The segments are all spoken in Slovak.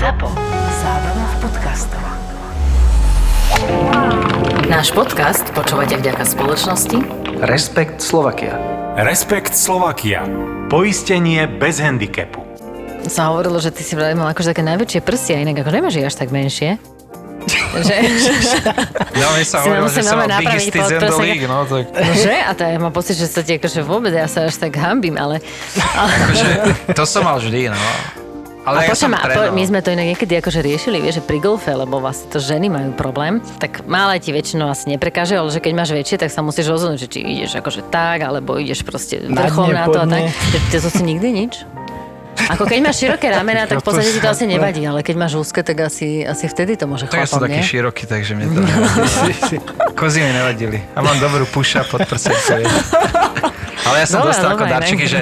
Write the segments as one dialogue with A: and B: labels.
A: ZAPO. Zábrná v podcastov. Náš podcast počúvate vďaka spoločnosti
B: Respekt Slovakia.
C: Respekt Slovakia. Poistenie bez handicapu.
D: sa hovorilo, že ty si vraj mal akože také najväčšie prsia, inak ako nemáš až tak menšie. že,
E: No, mi sa hovorilo, že som biggest in the league, no tak
D: že? A to ja mám pocit, že sa ti akože vôbec, ja sa až tak hambím, ale...
E: akože, to som mal vždy, no. Ale
D: a
E: ja som
D: počujem, po, my sme to inak niekedy akože riešili, vieš, že pri golfe, lebo vlastne to ženy majú problém, tak malé ti väčšinou asi neprekáže, ale že keď máš väčšie, tak sa musíš rozhodnúť, že či ideš akože tak, alebo ideš proste
B: Na
D: vrchom
B: dne,
D: na to a tak. Že to si nikdy nič? Ako keď máš široké ramena, tak v podstate ti to asi nevadí, ale keď máš úzke, tak asi, asi vtedy to môže
E: Tak ja som
D: chlapom,
E: taký
D: nie?
E: široký, takže mne to nevadí. Kozy mi nevadili. A mám dobrú puša pod prsenku. vieš. Ale ja som
D: Dobre,
E: dostal ako darčeky,
D: ne?
E: že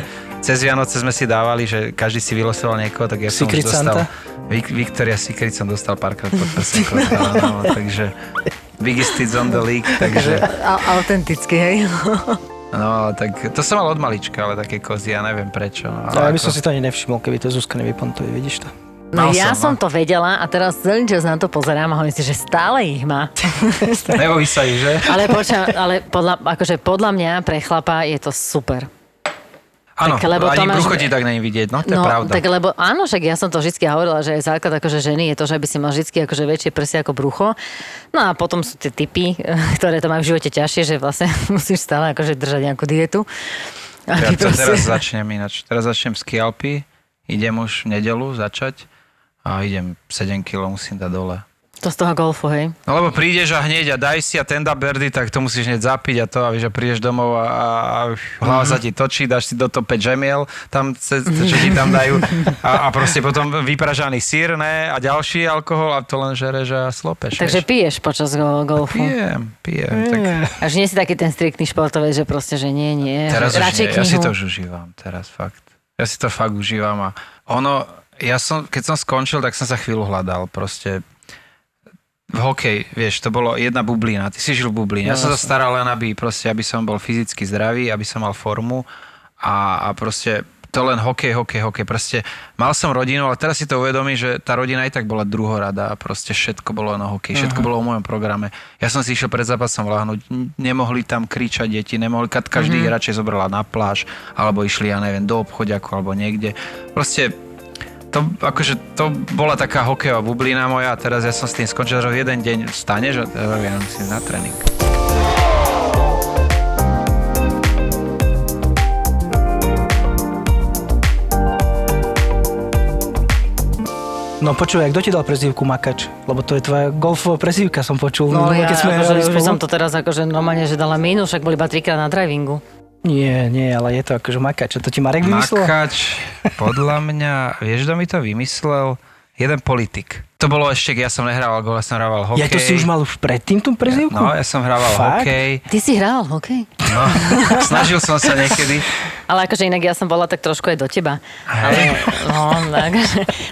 E: cez Vianoce sme si dávali, že každý si vylosoval niekoho, tak ja som
B: Secret
E: už dostal... Vic- Victoria Secret som dostal párkrát pod prsenku. Áno, takže biggest is on the league, takže...
D: A, autenticky, hej.
E: No, tak to som mal od malička, ale také kozy, ja neviem prečo. No,
B: Ale ja by
E: ako-
B: som si to ani nevšimol, keby to Zuzka nevypontuje, vidíš to?
D: No
E: Mal
D: ja som
E: som, no.
D: to vedela a teraz celý čas na to pozerám a hovorím si, že stále ich má.
E: Nebojí sa ich, že?
D: Ale, poča, ale podľa, akože podľa mňa pre chlapa je to super.
E: Áno,
D: Tak, lebo
E: ani
D: máš-
E: brucho ti tak není vidieť, no to je
D: no,
E: pravda.
D: tak lebo áno, však ja som to vždy hovorila, že základ akože ženy je to, že by si mal vždy akože väčšie prsia ako brucho. No a potom sú tie typy, ktoré to majú v živote ťažšie, že vlastne musíš stále akože držať nejakú dietu.
E: Ja to
D: proste-
E: teraz začnem ináč. Teraz začnem z Kialpy, idem už v nedelu začať a idem 7 kg musím dať dole.
D: To z toho golfu, hej.
E: No lebo prídeš a hneď a daj si a tenda berdy, tak to musíš hneď zapiť a to a vieš, a prídeš domov a, a, a hlava sa ti točí, dáš si do toho 5 žemiel, tam, ce- čo ti tam dajú a, a proste potom vypražaný sír, ne, a ďalší alkohol a to len žereš a slopeš.
D: Takže
E: vieš.
D: piješ počas go- golfu.
E: Pijem, pijem. Tak
D: A že nie si taký ten striktný športovec, že proste, že nie, nie.
E: Teraz už nie, ja si to už užívam, teraz fakt. Ja si to fakt užívam a ono, ja som, keď som skončil, tak som sa chvíľu hľadal, proste v hokej, vieš, to bolo jedna bublina, ty si žil v bubline, ja som sa staral len, aby, proste, aby som bol fyzicky zdravý, aby som mal formu a, a proste to len hokej, hokej, hokej. Proste mal som rodinu, ale teraz si to uvedomí, že tá rodina aj tak bola druhorada a proste všetko bolo o hokej, všetko bolo o mojom programe. Ja som si išiel pred zápasom láhnuť, n- nemohli tam kričať deti, nemohli, každý mm-hmm. radšej zobrala na pláž, alebo išli, ja neviem, do obchodiaku, alebo niekde. Proste to, akože, to bola taká hokejová bublina moja a teraz ja som s tým skončil, že jeden deň vstaneš a ja musím na tréning.
B: No počúvaj, kto ti dal prezývku Makač? Lebo to je tvoja golfová prezývka, som počul.
D: No
B: minule,
D: ja,
B: keď sme
D: akože,
B: spolu.
D: som to teraz akože normálne, že dala mínus, však boli iba trikrát na drivingu.
B: Nie, nie, ale je to akože Makač. A to ti Marek vymyslel?
E: Makač, podľa mňa, vieš, kto mi to vymyslel? Jeden politik. To bolo ešte, keď ja som nehrával gol, ja som hrával hokej.
B: Ja to si už mal už predtým tú prezývku?
E: No, ja som hrával
B: Fakt?
E: hokej.
D: Ty si hral, hokej?
E: No, snažil som sa niekedy.
D: Ale akože inak ja som bola tak trošku aj do teba. Ale, no, tak,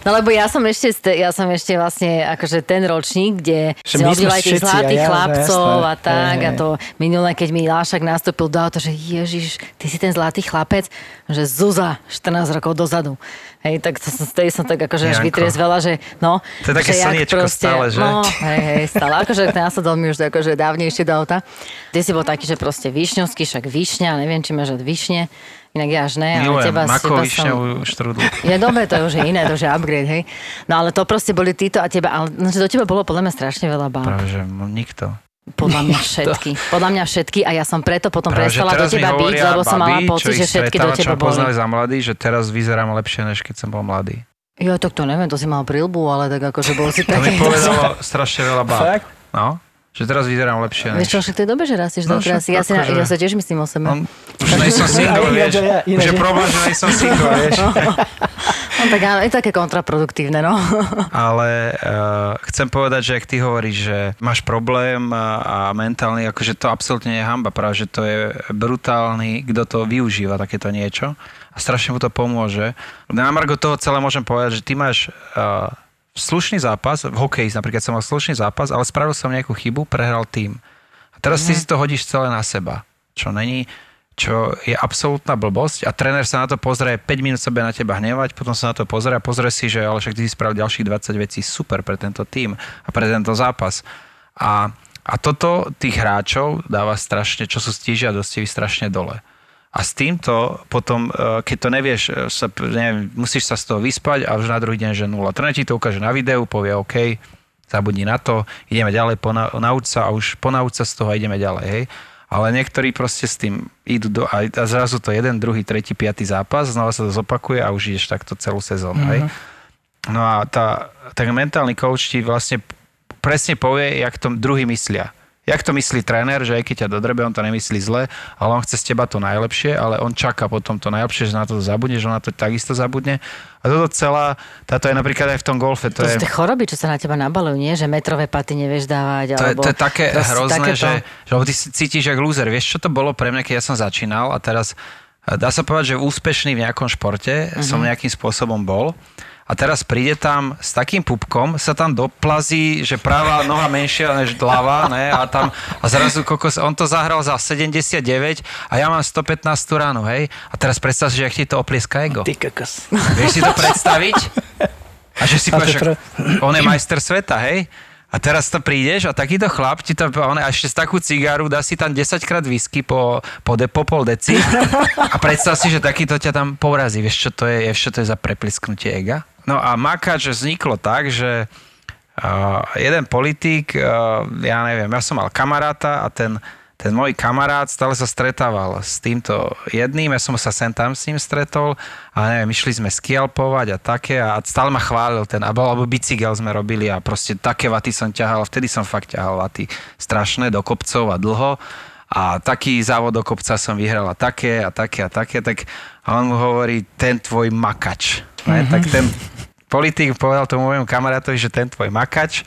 D: no lebo ja som ešte, ja som ešte vlastne akože ten ročník, kde
B: Že
D: sme
B: sme
D: obdivovali tých zlatých
B: a ja,
D: chlapcov
B: jasné.
D: a tak.
B: Hej,
D: A to minulé, keď mi Lášak nastúpil do auta, že Ježiš, ty si ten zlatý chlapec, že Zuza 14 rokov dozadu. Hej, tak to, som- vtedy som tak akože až vytriezvela, že no.
E: To je také
D: že jak
E: slniečko stále, že?
D: No, hej, hej, stále. Akože nasadol mi už akože dávnejšie do auta. Ty si bol taký, že proste višňovský, však višňa, neviem, či máš rád višne. Inak ja až ne, ale
E: Milujem
D: teba,
E: mako,
D: teba som...
E: štrudlu.
D: Je dobre, to už je iné, to už je upgrade, hej. No ale to proste boli títo a teba, ale no, že do teba bolo podľa mňa strašne veľa báb.
E: Práve, že nikto.
D: Podľa mňa všetky. Podľa mňa všetky a ja som preto potom
E: Práve, že
D: prestala do teba byť, lebo som mala pocit, že všetky do teba
E: ma poznali
D: boli.
E: za mladý, že teraz vyzerám lepšie, než keď som bol mladý.
D: Jo, tak to neviem, to si mal prilbu, ale tak akože bol si
E: To mi
D: taký...
E: povedalo strašne veľa báb.
B: Fakt?
E: No, že teraz vyzerám lepšie.
D: Vieš čo,
E: Než...
D: však to je dobre, že rastieš
E: No,
D: do krásy. Ja, si, na-
E: však
D: ja
E: akože-
D: sa tiež myslím o sebe.
E: No, už nejsom single, vieš.
B: ja- ináč,
E: Už je
B: ja-
E: problém, že nejsom single, vieš.
D: Tak áno, je to také kontraproduktívne, no.
E: Ale uh, chcem povedať, že ak ty hovoríš, že máš problém a, a mentálny, akože to absolútne je hamba, práve, že to je brutálny, kto to využíva, takéto niečo a strašne mu to pomôže. Na margo toho celé môžem povedať, že ty máš uh, slušný zápas, v hokeji napríklad som mal slušný zápas, ale spravil som nejakú chybu, prehral tým. A teraz ty si to hodíš celé na seba, čo není čo je absolútna blbosť a tréner sa na to pozrie 5 minút sebe na teba hnevať, potom sa na to pozrie a pozrie si, že ale však ty si spravil ďalších 20 vecí super pre tento tým a pre tento zápas. A, a toto tých hráčov dáva strašne, čo sú stížiadostiví, strašne dole. A s týmto potom, e, keď to nevieš, e, sa, neviem, musíš sa z toho vyspať a už na druhý deň, že nula. Tréner ti to ukáže na videu, povie OK, zabudni na to, ideme ďalej, pona, nauč sa a už ponauč sa z toho a ideme ďalej, hej. Ale niektorí proste s tým idú do, a, a zrazu to jeden, druhý, tretí, piatý zápas, znova sa to zopakuje a už ideš takto celú sezónu. Mm-hmm. Hej? No a tá, ten mentálny coach ti vlastne presne povie, jak to druhý myslia. Jak to myslí tréner, že aj keď ťa dodrebe, on to nemyslí zle, ale on chce z teba to najlepšie, ale on čaká potom to najlepšie, že na to zabudne, že on na to takisto zabudne. A toto celá, táto je napríklad aj v tom golfe.
D: To, to je... sú tie choroby, čo sa na teba nabalujú, nie? Že metrové paty nevieš dávať.
E: To,
D: alebo...
E: je, to je také hrozné, takéto... že, že ty cítiš jak loser. Vieš, čo to bolo pre mňa, keď ja som začínal a teraz dá sa povedať, že úspešný v nejakom športe uh-huh. som nejakým spôsobom bol a teraz príde tam s takým pupkom, sa tam doplazí, že práva noha menšia než hlava, ne, a tam, a zrazu kokos, on to zahral za 79 a ja mám 115 ránu, hej, a teraz predstav si, že ak ti to oplieska ego.
B: Ty kokos.
E: Vieš si to predstaviť? A že si povieš, pre... on je majster sveta, hej? A teraz to prídeš a takýto chlap ti to, on ešte z takú cigáru, dá si tam 10 krát whisky po, po, de, po pol deci a predstav si, že takýto ťa tam povrazí. Vieš, čo to je, vieš, čo to je za preplisknutie ega? No a Makač vzniklo tak, že uh, jeden politik, uh, ja neviem, ja som mal kamaráta a ten ten môj kamarát stále sa stretával s týmto jedným, ja som sa sem tam s ním stretol a neviem, išli sme skialpovať a také a stále ma chválil ten, alebo, alebo bicykel sme robili a proste také vaty som ťahal, vtedy som fakt ťahal vaty strašné do kopcov a dlho a taký závod do kopca som vyhral a také a také a také, tak a on mu hovorí, ten tvoj makač. Mm-hmm. Tak ten politik povedal tomu môjmu kamarátovi, že ten tvoj makač.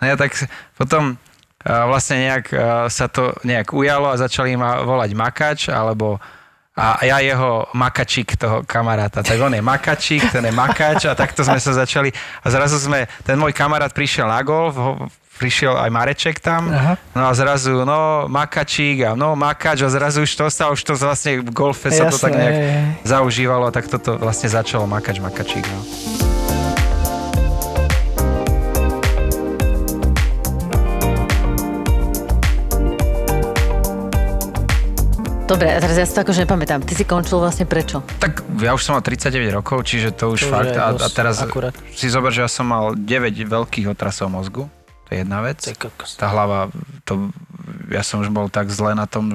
E: Ne? Tak potom vlastne nejak sa to nejak ujalo a začali ma volať Makač, alebo a ja jeho makačík toho kamaráta. Tak on je makačík, ten je makač a takto sme sa začali. A zrazu sme, ten môj kamarát prišiel na golf, prišiel aj Mareček tam, Aha. no a zrazu, no, makačík a no, makač a zrazu už to sa, už to vlastne v golfe sa to tak nejak je, je. zaužívalo, tak toto vlastne začalo makač, makačík, no.
D: Dobre, a teraz ja si to akože nepamätám. Ty si končil vlastne prečo?
E: Tak ja už som mal 39 rokov, čiže to už to fakt. A, a teraz akurát. si zober, že ja som mal 9 veľkých otrasov mozgu. To je jedna vec. Tá hlava, to, ja som už bol tak zle na tom,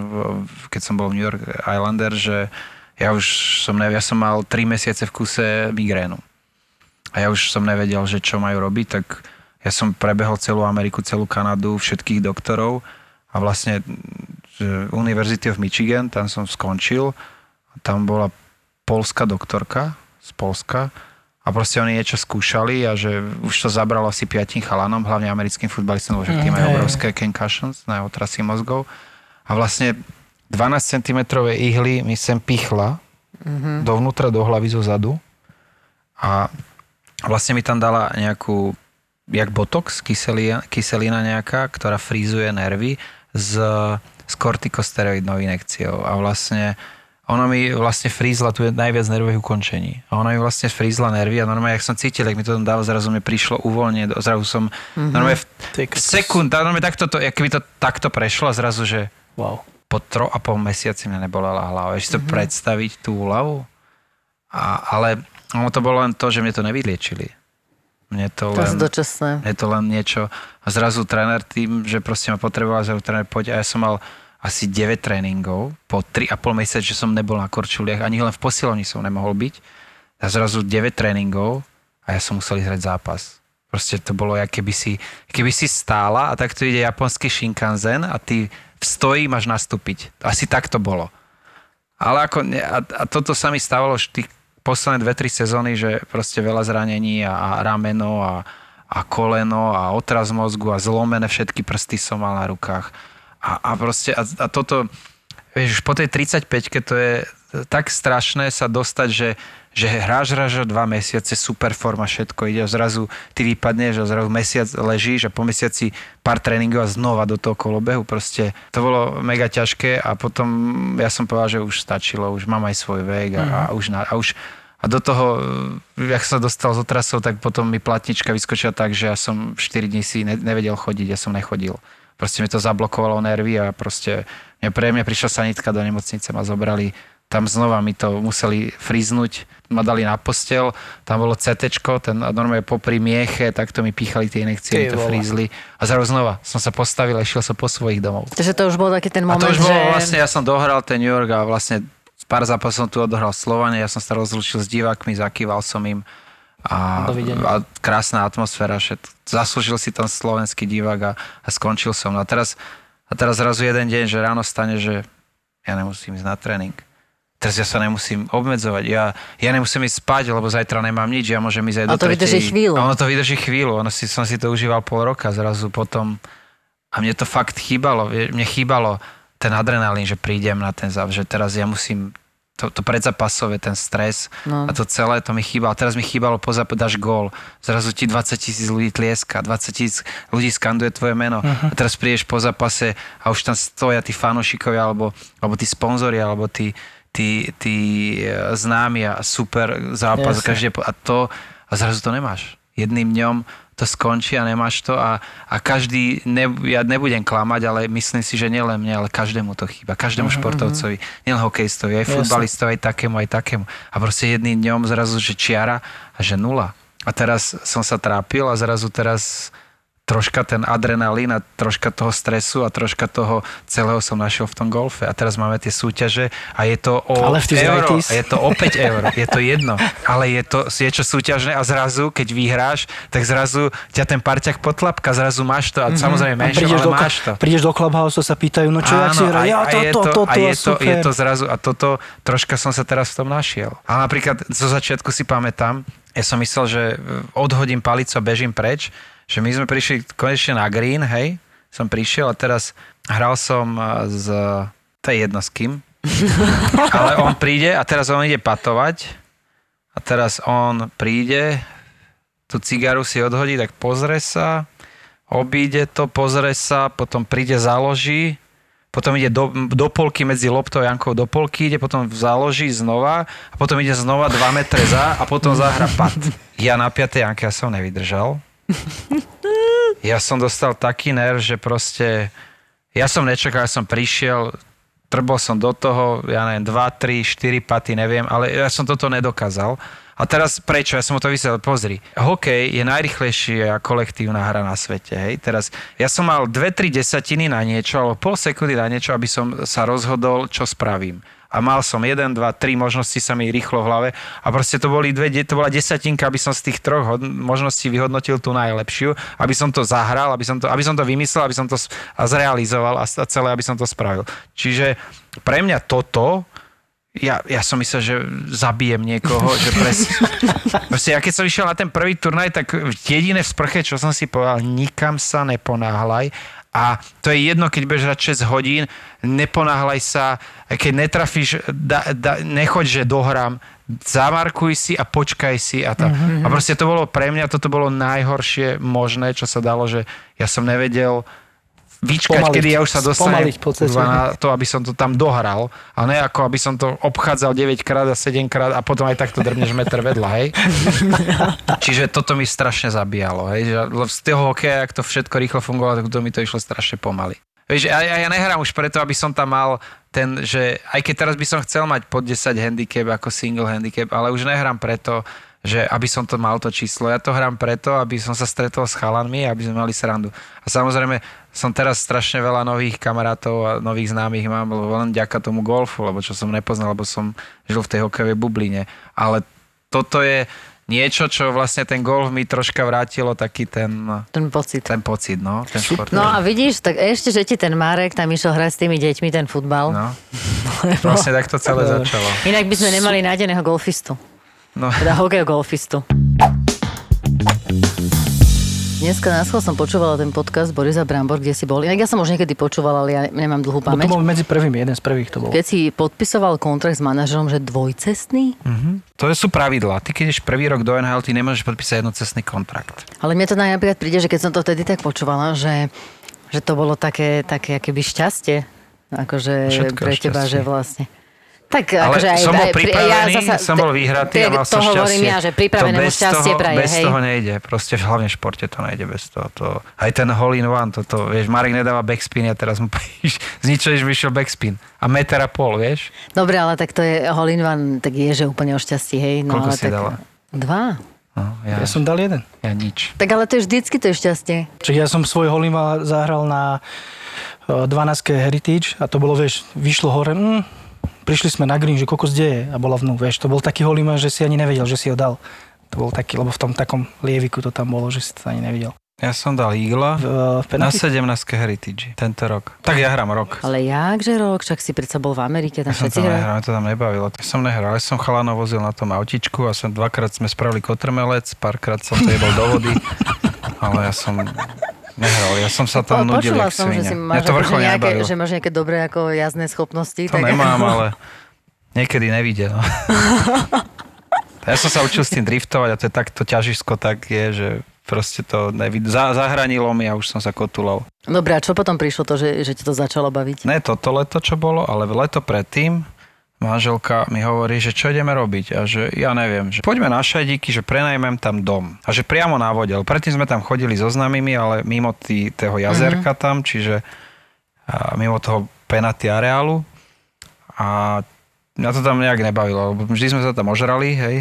E: keď som bol v New York Islander, že ja už som, ja som mal 3 mesiace v kuse migrénu. A ja už som nevedel, že čo majú robiť, tak ja som prebehol celú Ameriku, celú Kanadu, všetkých doktorov a vlastne University of Michigan, tam som skončil. Tam bola polská doktorka z Polska a proste oni niečo skúšali a že už to zabralo asi piatim chalanom, hlavne americkým futbalistom, lebo tí majú obrovské concussions, na otrasy mozgov. A vlastne 12 cm ihly mi sem pichla mm-hmm. dovnútra do hlavy zo zadu a vlastne mi tam dala nejakú jak botox, kyselina, kyselina nejaká, ktorá frízuje nervy z s kortikosteroidnou inekciou a vlastne ona mi vlastne frízla tu je najviac nervových ukončení. A ona mi vlastne frízla nervy a normálne, ak som cítil, ak mi to tam dával, zrazu mi prišlo uvoľnenie, zrazu som mm-hmm. normálne v, v sekund, normálne takto, to, by to takto prešlo a zrazu, že wow. po tro a pol mesiaci mňa nebolela hlava. Ešte mm-hmm. to predstaviť tú hlavu? A, ale ono to bolo len to, že mne to nevyliečili. Mne to, to len,
D: dočasné.
E: Je to len niečo. A zrazu tréner tým, že proste ma potreboval, zrazu tréner poď a ja som mal asi 9 tréningov po 3,5 mesiac, že som nebol na korčuliach, ani len v posilovni som nemohol byť. A zrazu 9 tréningov a ja som musel hrať zápas. Proste to bolo, jak keby si, keby si stála a takto ide japonský Shinkansen a ty v stoji máš nastúpiť. Asi tak to bolo. Ale ako, a, a toto sa mi stávalo tých posledné dve, tri sezóny, že proste veľa zranení a, a rameno a, a koleno a otraz mozgu a zlomené všetky prsty som mal na rukách. A, a proste, a, a toto, vieš, po tej 35 to je, tak strašné sa dostať, že, že hráš, hráš dva mesiace, super forma, všetko ide a zrazu ty vypadneš a zrazu mesiac ležíš a po mesiaci pár tréningov a znova do toho kolobehu. Proste to bolo mega ťažké a potom ja som povedal, že už stačilo, už mám aj svoj vek a, a, už, na, a už a do toho, jak sa dostal z otrasov, tak potom mi platnička vyskočila tak, že ja som 4 dní si ne, nevedel chodiť, ja som nechodil. Proste mi to zablokovalo nervy a proste mňa, pre mňa prišla sanitka do nemocnice, ma zobrali tam znova mi to museli friznúť, ma dali na postel, tam bolo CT, ten normálne popri mieche, takto mi píchali tie inekcie, mi to frízli a zrazu znova som sa postavil a išiel som po svojich domov.
D: Takže to už bol taký ten moment,
E: a to už
D: že...
E: bolo vlastne, ja som dohral ten New York a vlastne pár zápasov som tu odohral Slovane, ja som sa rozlučil s divákmi, zakýval som im a, a krásna atmosféra, všetko. zaslúžil si ten slovenský divák a, a skončil som. No a teraz, a teraz zrazu jeden deň, že ráno stane, že ja nemusím ísť na tréning. Teraz ja sa nemusím obmedzovať. Ja, ja nemusím ísť spať, lebo zajtra nemám nič. Ja môžem ísť aj
D: do
E: A
D: to vydrží chvíľu.
E: A ono to vydrží chvíľu. Ono si, som si to užíval pol roka zrazu potom. A mne to fakt chýbalo. Mne chýbalo ten adrenalín, že prídem na ten záv, že teraz ja musím to, to predzapasové, ten stres no. a to celé, to mi chýbalo. Teraz mi chýbalo, pozap, dáš gól, zrazu ti 20 tisíc ľudí tlieska, 20 tisíc ľudí skanduje tvoje meno uh-huh. a teraz prídeš po zápase a už tam stoja tí fanošikovia, alebo, alebo tí sponzori, alebo tí, tí, tí e, známi a super zápas. Každé, a to, a zrazu to nemáš. Jedným dňom to skončí a nemáš to a, a každý, ne, ja nebudem klamať, ale myslím si, že nielen mne, ale každému to chýba, každému uh-huh, športovcovi, nielen hokejistovi, aj futbalistovi, aj takému, aj takému. A proste jedným dňom zrazu, že čiara a že nula. A teraz som sa trápil a zrazu teraz troška ten adrenalín a troška toho stresu a troška toho celého som našiel v tom golfe. A teraz máme tie súťaže a je to o
B: ale
E: euro. A je to o 5 eur. Je to jedno. Ale je to je čo súťažné a zrazu, keď vyhráš, tak zrazu ťa ten parťak potlapka, zrazu máš to a mm-hmm. samozrejme menšie, ale
B: do,
E: máš to.
B: Prídeš do clubhouse, sa pýtajú, no čo, Áno, jak si hra? Ja, to, to, to, to,
E: a je
B: to,
E: je to zrazu, a toto troška som sa teraz v tom našiel. A napríklad zo začiatku si pamätám, ja som myslel, že odhodím palicu a bežím preč, že my sme prišli konečne na green, hej, som prišiel a teraz hral som z, to je jedno s kým, ale on príde a teraz on ide patovať a teraz on príde, tú cigaru si odhodí, tak pozrie sa, obíde to, pozrie sa, potom príde, založí, potom ide do, do polky medzi loptou a Jankou do polky, ide potom založí znova a potom ide znova 2 metre za a potom zahra pat. Ja na 5. Janke ja som nevydržal ja som dostal taký nerv, že proste... Ja som nečakal, ja som prišiel, trbol som do toho, ja neviem, 2, 3, 4 paty, neviem, ale ja som toto nedokázal. A teraz prečo? Ja som mu to vysvetlil. Pozri, hokej je najrychlejšia kolektívna hra na svete. Hej? Teraz ja som mal 2-3 desatiny na niečo, alebo pol sekundy na niečo, aby som sa rozhodol, čo spravím a mal som 1, 2, 3 možnosti sa mi rýchlo v hlave a proste to, boli dve, to bola desatinka, aby som z tých troch možností vyhodnotil tú najlepšiu, aby som to zahral, aby som to, aby som to vymyslel, aby som to zrealizoval a celé, aby som to spravil. Čiže pre mňa toto ja, ja som myslel, že zabijem niekoho, že pres... Proste, ja keď som išiel na ten prvý turnaj, tak jediné v sprche, čo som si povedal, nikam sa neponáhľaj a to je jedno, keď budeš hrať 6 hodín, neponáhľaj sa, keď netrafíš, da, da, nechoď, že dohrám, zamarkuj si a počkaj si a, tá. Mm-hmm. a proste to bolo pre mňa, toto bolo najhoršie možné, čo sa dalo, že ja som nevedel vyčkať, spomaliť, kedy ja už sa dostanem na to, aby som to tam dohral a ne ako aby som to obchádzal 9 krát a 7 krát a potom aj takto drbneš meter vedľa, hej. Čiže toto mi strašne zabíjalo, hej. Že z toho hokeja, ak to všetko rýchlo fungovalo, tak to mi to išlo strašne pomaly. Vieš, ja, ja nehrám už preto, aby som tam mal ten, že aj keď teraz by som chcel mať pod 10 handicap ako single handicap, ale už nehrám preto, že aby som to mal to číslo. Ja to hrám preto, aby som sa stretol s chalanmi, aby sme mali srandu. A samozrejme, som teraz strašne veľa nových kamarátov a nových známych mám len vďaka tomu golfu, lebo čo som nepoznal, lebo som žil v tej hokejovej bubline. Ale toto je niečo, čo vlastne ten golf mi troška vrátilo taký ten...
D: Ten pocit.
E: Ten pocit, no. Ten šport.
D: No a vidíš, tak ešte, že ti ten Marek tam išiel hrať s tými deťmi ten futbal.
E: No. Vlastne tak to celé začalo.
D: Inak by sme nemali nájdeného golfistu. No. Teda hokej golfistu. Dneska na som počúvala ten podcast Borisa Brambor, kde si bol. Inak ja som už niekedy počúvala, ale ja nemám dlhú
B: No to
D: pamäť.
B: bol medzi prvými, jeden z prvých to bol.
D: Keď si podpisoval kontrakt s manažerom, že dvojcestný,
E: To sú pravidlá. Ty keď ideš prvý rok do NHL, ty nemôžeš podpísať jednocestný kontrakt.
D: ale mne to napríklad príde, že keď som to vtedy tak počúvala, že, že to bolo také, také akoby šťastie. Akože
E: Všetko
D: pre teba,
E: šťastie.
D: že vlastne. Tak
E: Ale
D: akože aj,
E: som bol pripravený, som bol vyhratý a mal som
D: To hovorím
E: šťastie.
D: ja, že pripravenému
E: To bez
D: šťastie
E: toho,
D: praje,
E: Bez
D: hej.
E: toho nejde. Proste hlavne v športe to nejde bez toho. To, aj ten hole in one, toto, vieš, Marek nedáva backspin a teraz mu povíš, z ničoho vyšiel backspin. A meter a pol, vieš?
D: Dobre, ale tak to je hole in one, tak je, že úplne o šťastí, hej. No,
E: Koľko
D: ale
E: si
D: tak...
E: dala?
D: Dva.
E: No, ja,
B: Ja som dal jeden.
E: ja nič.
D: Tak ale to je vždycky to je šťastie.
B: Čiže ja som svoj holima zahral na eh, 12 Heritage a to bolo, vieš, vyšlo hore, mm, prišli sme na green, že kokos deje a bola vnú, vieš, to bol taký holima, že si ani nevedel, že si ho dal. To bol taký, lebo v tom takom lieviku to tam bolo, že si to ani nevidel.
E: Ja som dal Eagla
B: V, eh, v
E: na
B: penalty?
E: 17 Heritage tento rok. Tak ja hrám rok.
D: Ale jakže rok, však si predsa bol v Amerike, tam
E: Ja som
D: všetci
E: to
D: hrajú.
E: nehral, to tam nebavilo. Ja som nehral, ja som chalanov vozil na tom autičku a som dvakrát sme spravili kotrmelec, párkrát som to jebol do vody, ale ja som nehral, ja som sa tam
D: Po-
E: nudil,
D: Počula som, že
E: svine.
D: si
E: Mňa
D: máš,
E: to
D: akože
E: vrcholne
D: nejaké,
E: nebavilo.
D: že máš nejaké dobré ako jazdné schopnosti.
E: To nemám, ale niekedy nevidel. Ja som sa učil s tým driftovať a to je takto ťažisko tak je, že proste to nevid... Za, zahranilo mi a už som sa kotulal.
D: Dobre, a čo potom prišlo to, že, že ti to začalo baviť?
E: Ne toto leto, čo bolo, ale leto predtým manželka mi hovorí, že čo ideme robiť a že ja neviem, že poďme na šajdíky, že prenajmem tam dom a že priamo na vode, lebo predtým sme tam chodili so známymi, ale mimo tý, toho jazerka mm-hmm. tam, čiže a mimo toho penaty areálu a mňa to tam nejak nebavilo, lebo vždy sme sa tam ožrali, hej.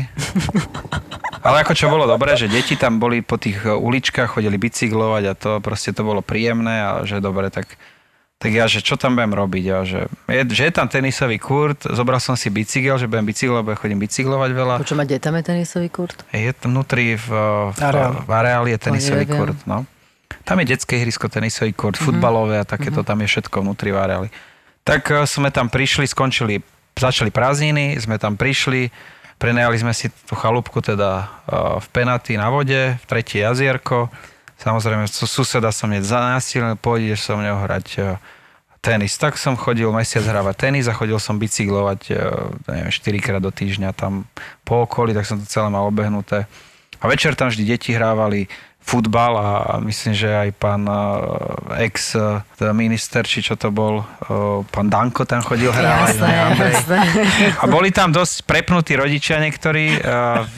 E: Ale ako čo bolo dobré, že deti tam boli po tých uličkách, chodili bicyklovať a to proste to bolo príjemné a že dobre, tak, tak ja, že čo tam budem robiť a že je, že je tam tenisový kurt, zobral som si bicykel, že budem bicyklovať, lebo ja chodím bicyklovať veľa.
D: Počo má kde tam je tenisový kurt?
E: Je tam vnútri v, v,
B: Areál.
E: v areáli je tenisový kurt, no. Tam je detské ihrisko, tenisový kurt,
D: Mhm.
E: futbalové a takéto, tam je všetko vnútri v areáli. Tak e, sme tam prišli, skončili, začali prázdniny, sme tam prišli, prenajali sme si tú chalúbku teda e, v Penaty na vode, v tretie jazierko. Samozrejme, su- suseda som hneď zanásilnil, pôjdeš so mňou hrať e, tenis. Tak som chodil mesiac hrávať tenis a chodil som bicyklovať e, neviem, 4 krát do týždňa tam po okolí, tak som to celé mal obehnuté. A večer tam vždy deti hrávali futbal a myslím, že aj pán uh, ex uh, minister, či čo to bol, pán Danko tam chodil hrávať.
D: Jasné, jasné.
E: A boli tam dosť prepnutí rodičia niektorí,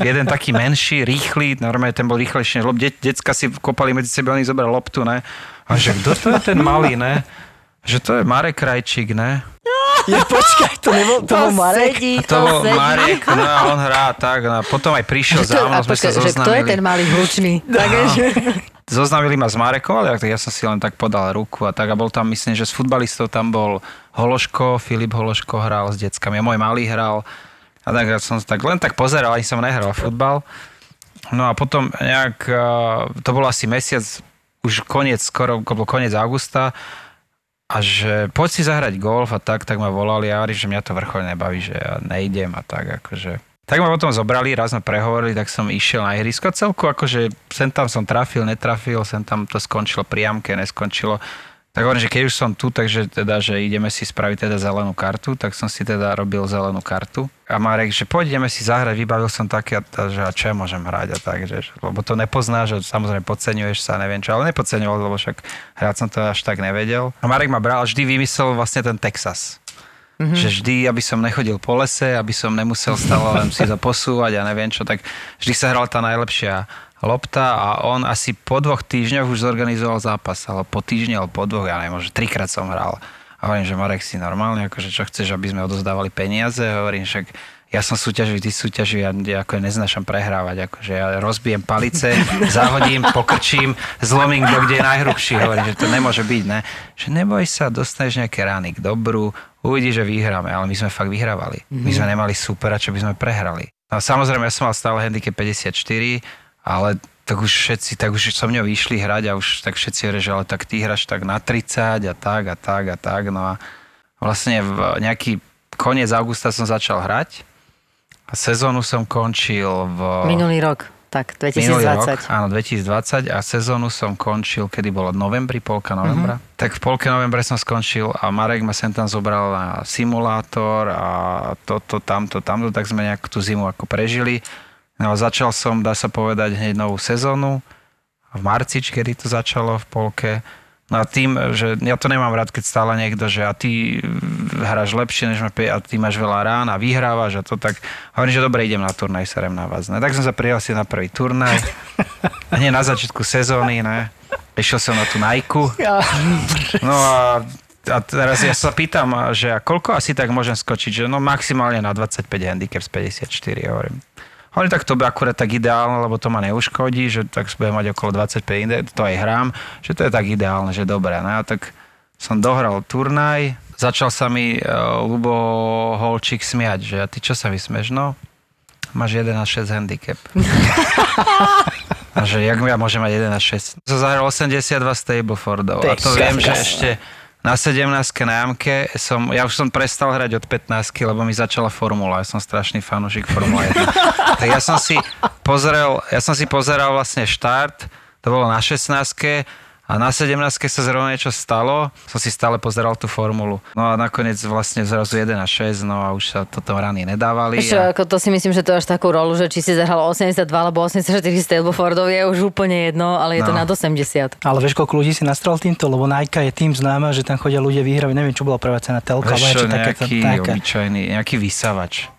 E: jeden taký menší, rýchly, normálne ten bol rýchlejší, lebo de- decka si kopali medzi sebe, oni zobrali loptu, ne? A že kto to je ten malý, ne? Že to je Marek Krajčík, ne?
B: Je, počkaj, to nebol, to, bol Marek?
D: sedí,
E: A to bol
D: sedí.
E: Marek, no a on hrá tak, no a potom aj prišiel
D: Kto-
E: za mnou, sme sa
D: počkaj, že kto je ten malý hlučný? Takže,
E: Zoznamili ma s Marekom, ale tak ja som si len tak podal ruku a tak a bol tam, myslím, že z futbalistov tam bol Hološko, Filip Hološko hral s deckami, a môj malý hral a tak ja som tak len tak pozeral, ani som nehral futbal. No a potom nejak, a, to bol asi mesiac, už koniec, skoro, bol koniec augusta a že poď si zahrať golf a tak, tak ma volali a že mňa to vrcholne nebaví, že ja nejdem a tak akože. Tak ma potom zobrali, raz sme prehovorili, tak som išiel na ihrisko. Celku akože sem tam som trafil, netrafil, sem tam to skončilo priamke, neskončilo. Tak hovorím, že keď už som tu, takže teda, že ideme si spraviť teda zelenú kartu, tak som si teda robil zelenú kartu. A Marek, že poď ideme si zahrať, vybavil som také, že a čo ja môžem hrať a tak, že, lebo to nepoznáš, že samozrejme podceňuješ sa, neviem čo, ale nepodceňoval, lebo však hrať som to až tak nevedel. A Marek ma bral, vždy vymyslel vlastne ten Texas. Mm-hmm. Že vždy, aby som nechodil po lese, aby som nemusel stále len si to posúvať a neviem čo, tak vždy sa hral tá najlepšia lopta a on asi po dvoch týždňoch už zorganizoval zápas, ale po týždni, alebo po dvoch, ja neviem, že trikrát som hral. A hovorím, že Marek si normálne, akože čo chceš, aby sme odozdávali peniaze, hovorím, však ja som súťaživý, ty súťaživý, ja, ja ako neznášam prehrávať, akože ja rozbijem palice, zahodím, pokrčím, zlomím kto, kde je najhrubší, hovorím, že to nemôže byť, ne? Že neboj sa, dostaneš nejaké rány k dobru, uvidíš, že vyhráme, ale my sme fakt vyhrávali. My sme nemali supera, čo by sme prehrali. A samozrejme, ja som mal stále handicap 54, ale tak už všetci, tak už so mňou išli hrať a už tak všetci hovorí, že ale tak ty hráš tak na 30 a tak a tak a tak, no a vlastne v nejaký koniec augusta som začal hrať a sezónu som končil v...
D: minulý rok. Tak,
E: Minulý rok,
D: 2020.
E: áno, 2020 a sezónu som končil, kedy bolo novembri, polka novembra. Uh-huh. Tak v polke novembra som skončil a Marek ma sem tam zobral na simulátor a toto, tamto, tamto, tak sme nejak tú zimu ako prežili. No začal som, dá sa povedať, hneď novú sezónu v marci, kedy to začalo v polke. No a tým, že ja to nemám rád, keď stále niekto, že a ty hráš lepšie než ma a ty máš veľa rán a vyhrávaš a to tak, hovorím, že dobre, idem na turnaj, serem na vás. Ne? Tak som sa prihlásil na prvý turnaj, hneď na začiatku sezóny, ne? Išiel som na tú Nike. No a, a teraz ja sa pýtam, že a koľko asi tak môžem skočiť, že no maximálne na 25 handicap z 54, hovorím. Hovorím, tak to by akurát tak ideálne, lebo to ma neuškodí, že tak budem mať okolo 25 inde, to aj hrám, že to je tak ideálne, že dobré. No a tak som dohral turnaj, začal sa mi uh, Lubo Holčík smiať, že a ty čo sa vysmeš? No, máš 11-6 handicap. a že jak ja môžem mať 11-6? Som zahral 82 Stablefordov a to viem, že ešte na 17 na jamke som, ja už som prestal hrať od 15 lebo mi začala formula. Ja som strašný fanúšik Formula 1. tak ja som si pozrel, ja som si pozeral vlastne štart, to bolo na 16 a na 17 sa zrovna niečo stalo, som si stále pozeral tú formulu. No a nakoniec vlastne zrazu 1 a 6, no a už sa toto rany nedávali.
D: Ešte,
E: a...
D: ako to si myslím, že to až takú rolu, že či si zahral 82 alebo 84 Stablefordov je už úplne jedno, ale je to
E: No.
D: nad 80.
B: Ale vieš, koľko ľudí si nastrel týmto? Lebo Nike je tým známa, že tam chodia ľudia vyhrávať. Neviem, čo bola prvá cena, telka,
E: Vieš
B: alebo
E: čo, nejaký
B: taká.
E: obyčajný, nejaký vysavač.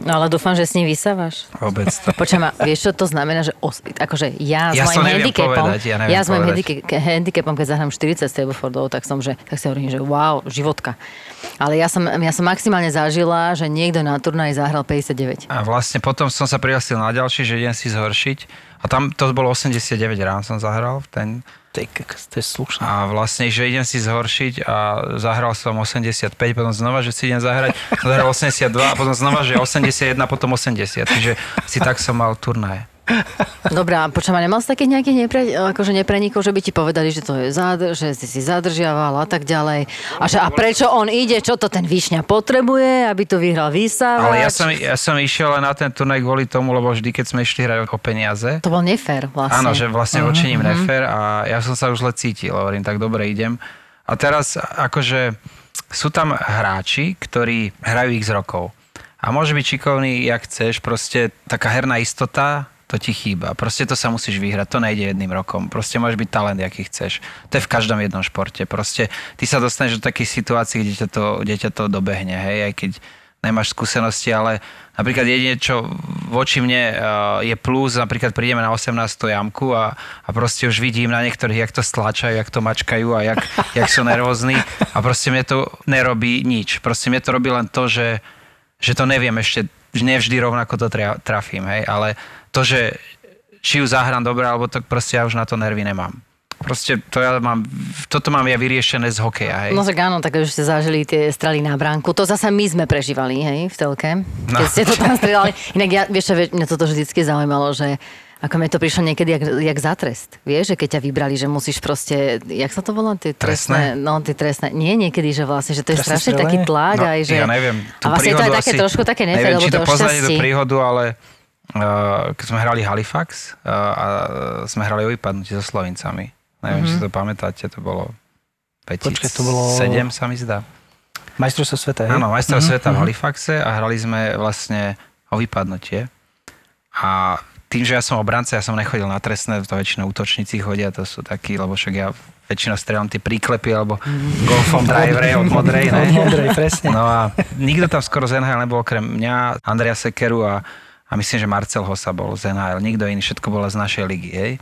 D: No ale dúfam, že s ním vysávaš.
E: Vôbec to.
D: Počujem, vieš, čo to znamená, že os, akože ja,
E: Ja
D: s
E: neviem
D: handicapom,
E: povedať, ja
D: ja s mojim handicapom, keď zahrám 40 Stablefordov, tak som, že, tak si hovorím, že wow, životka. Ale ja som, ja som maximálne zažila, že niekto na turnaj zahral 59.
E: A vlastne potom som sa prihlásil na ďalší, že idem si zhoršiť. A tam to bolo 89 rán som zahral v ten.
B: Ty, to je slušné.
E: A vlastne, že idem si zhoršiť a zahral som 85, potom znova, že si idem zahrať, zahral 82 a potom znova, že 81, potom 80. Čiže si tak som mal turnaje.
D: Dobre, a počujem, nemal si takých nejakých nepre, akože neprenikov, že by ti povedali, že to je zadr, že si si zadržiaval a tak ďalej. A, že, a prečo on ide, čo to ten Višňa potrebuje, aby to vyhral vysávač?
E: Ale ja som, ja som išiel len na ten turnaj kvôli tomu, lebo vždy, keď sme išli hrať o peniaze,
D: To bol nefér vlastne.
E: Áno, že vlastne voči ním nefér a ja som sa už zle cítil, hovorím, tak dobre idem. A teraz akože sú tam hráči, ktorí hrajú x rokov. A môže byť šikovný, jak chceš, proste taká herná istota, to ti chýba. Proste to sa musíš vyhrať, to nejde jedným rokom. Proste môžeš byť talent, aký chceš. To je v každom jednom športe. Proste ty sa dostaneš do takých situácií, kde ťa to, kde ťa to dobehne, hej, aj keď nemáš skúsenosti, ale napríklad jedine, čo voči mne uh, je plus, napríklad prídeme na 18. jamku a, a proste už vidím na niektorých, jak to stláčajú, jak to mačkajú a jak, jak sú nervózni a proste mne to nerobí nič. Proste mne to robí len to, že, že to neviem ešte, nevždy rovnako to tra- trafím, hej, ale to, že či ju zahrám dobre, alebo to proste ja už na to nervy nemám. Proste to ja mám, toto mám ja vyriešené z hokeja, hej.
D: No tak áno, tak už ste zažili tie strely na bránku. To zasa my sme prežívali, hej, v telke. Keď
E: No.
D: ste to tam strelali. Inak ja, vieš mňa toto vždycky zaujímalo, že ako mi to prišlo niekedy jak, jak za trest. Vieš, že keď ťa vybrali, že musíš proste, jak sa to volá? Tie trestné,
E: Trestné?
D: no tie trestné. Nie niekedy, že vlastne, že to je
B: Trestné
D: strašne
B: strelanie?
D: taký tlak
E: No,
D: aj, že...
E: Ja neviem.
D: A vlastne to je také trošku také nefér, lebo
E: či
D: to
E: to
D: je o
E: poznáte tú
D: šťastí.
E: príhodu, ale keď sme hrali Halifax uh, a sme hrali o vypadnutie so Slovincami. Neviem,
D: Mhm.
E: či to pamätáte, to bolo 2007
B: Počkaj, to bolo-
E: sa mi zdá.
B: Majstrovstvo sveta, hej?
E: Áno, majstrov
B: Mhm,
E: sveta v
B: mhm.
E: Halifaxe a hrali sme vlastne o vypadnutie. A tým, že ja som obranca, ja som nechodil na trestné, to väčšinou útočníci chodia, to sú takí, lebo však ja väčšinou strieľam tie príklepy alebo golfom drivere od modrej,
B: Od
E: ne?
B: modrej, presne.
E: No a nikto tam skoro z NHL nebol okrem mňa, Andrea Sekeru a, a myslím, že Marcel Hosa bol z NHL. Nikto iný, všetko bolo z našej ligy, hej.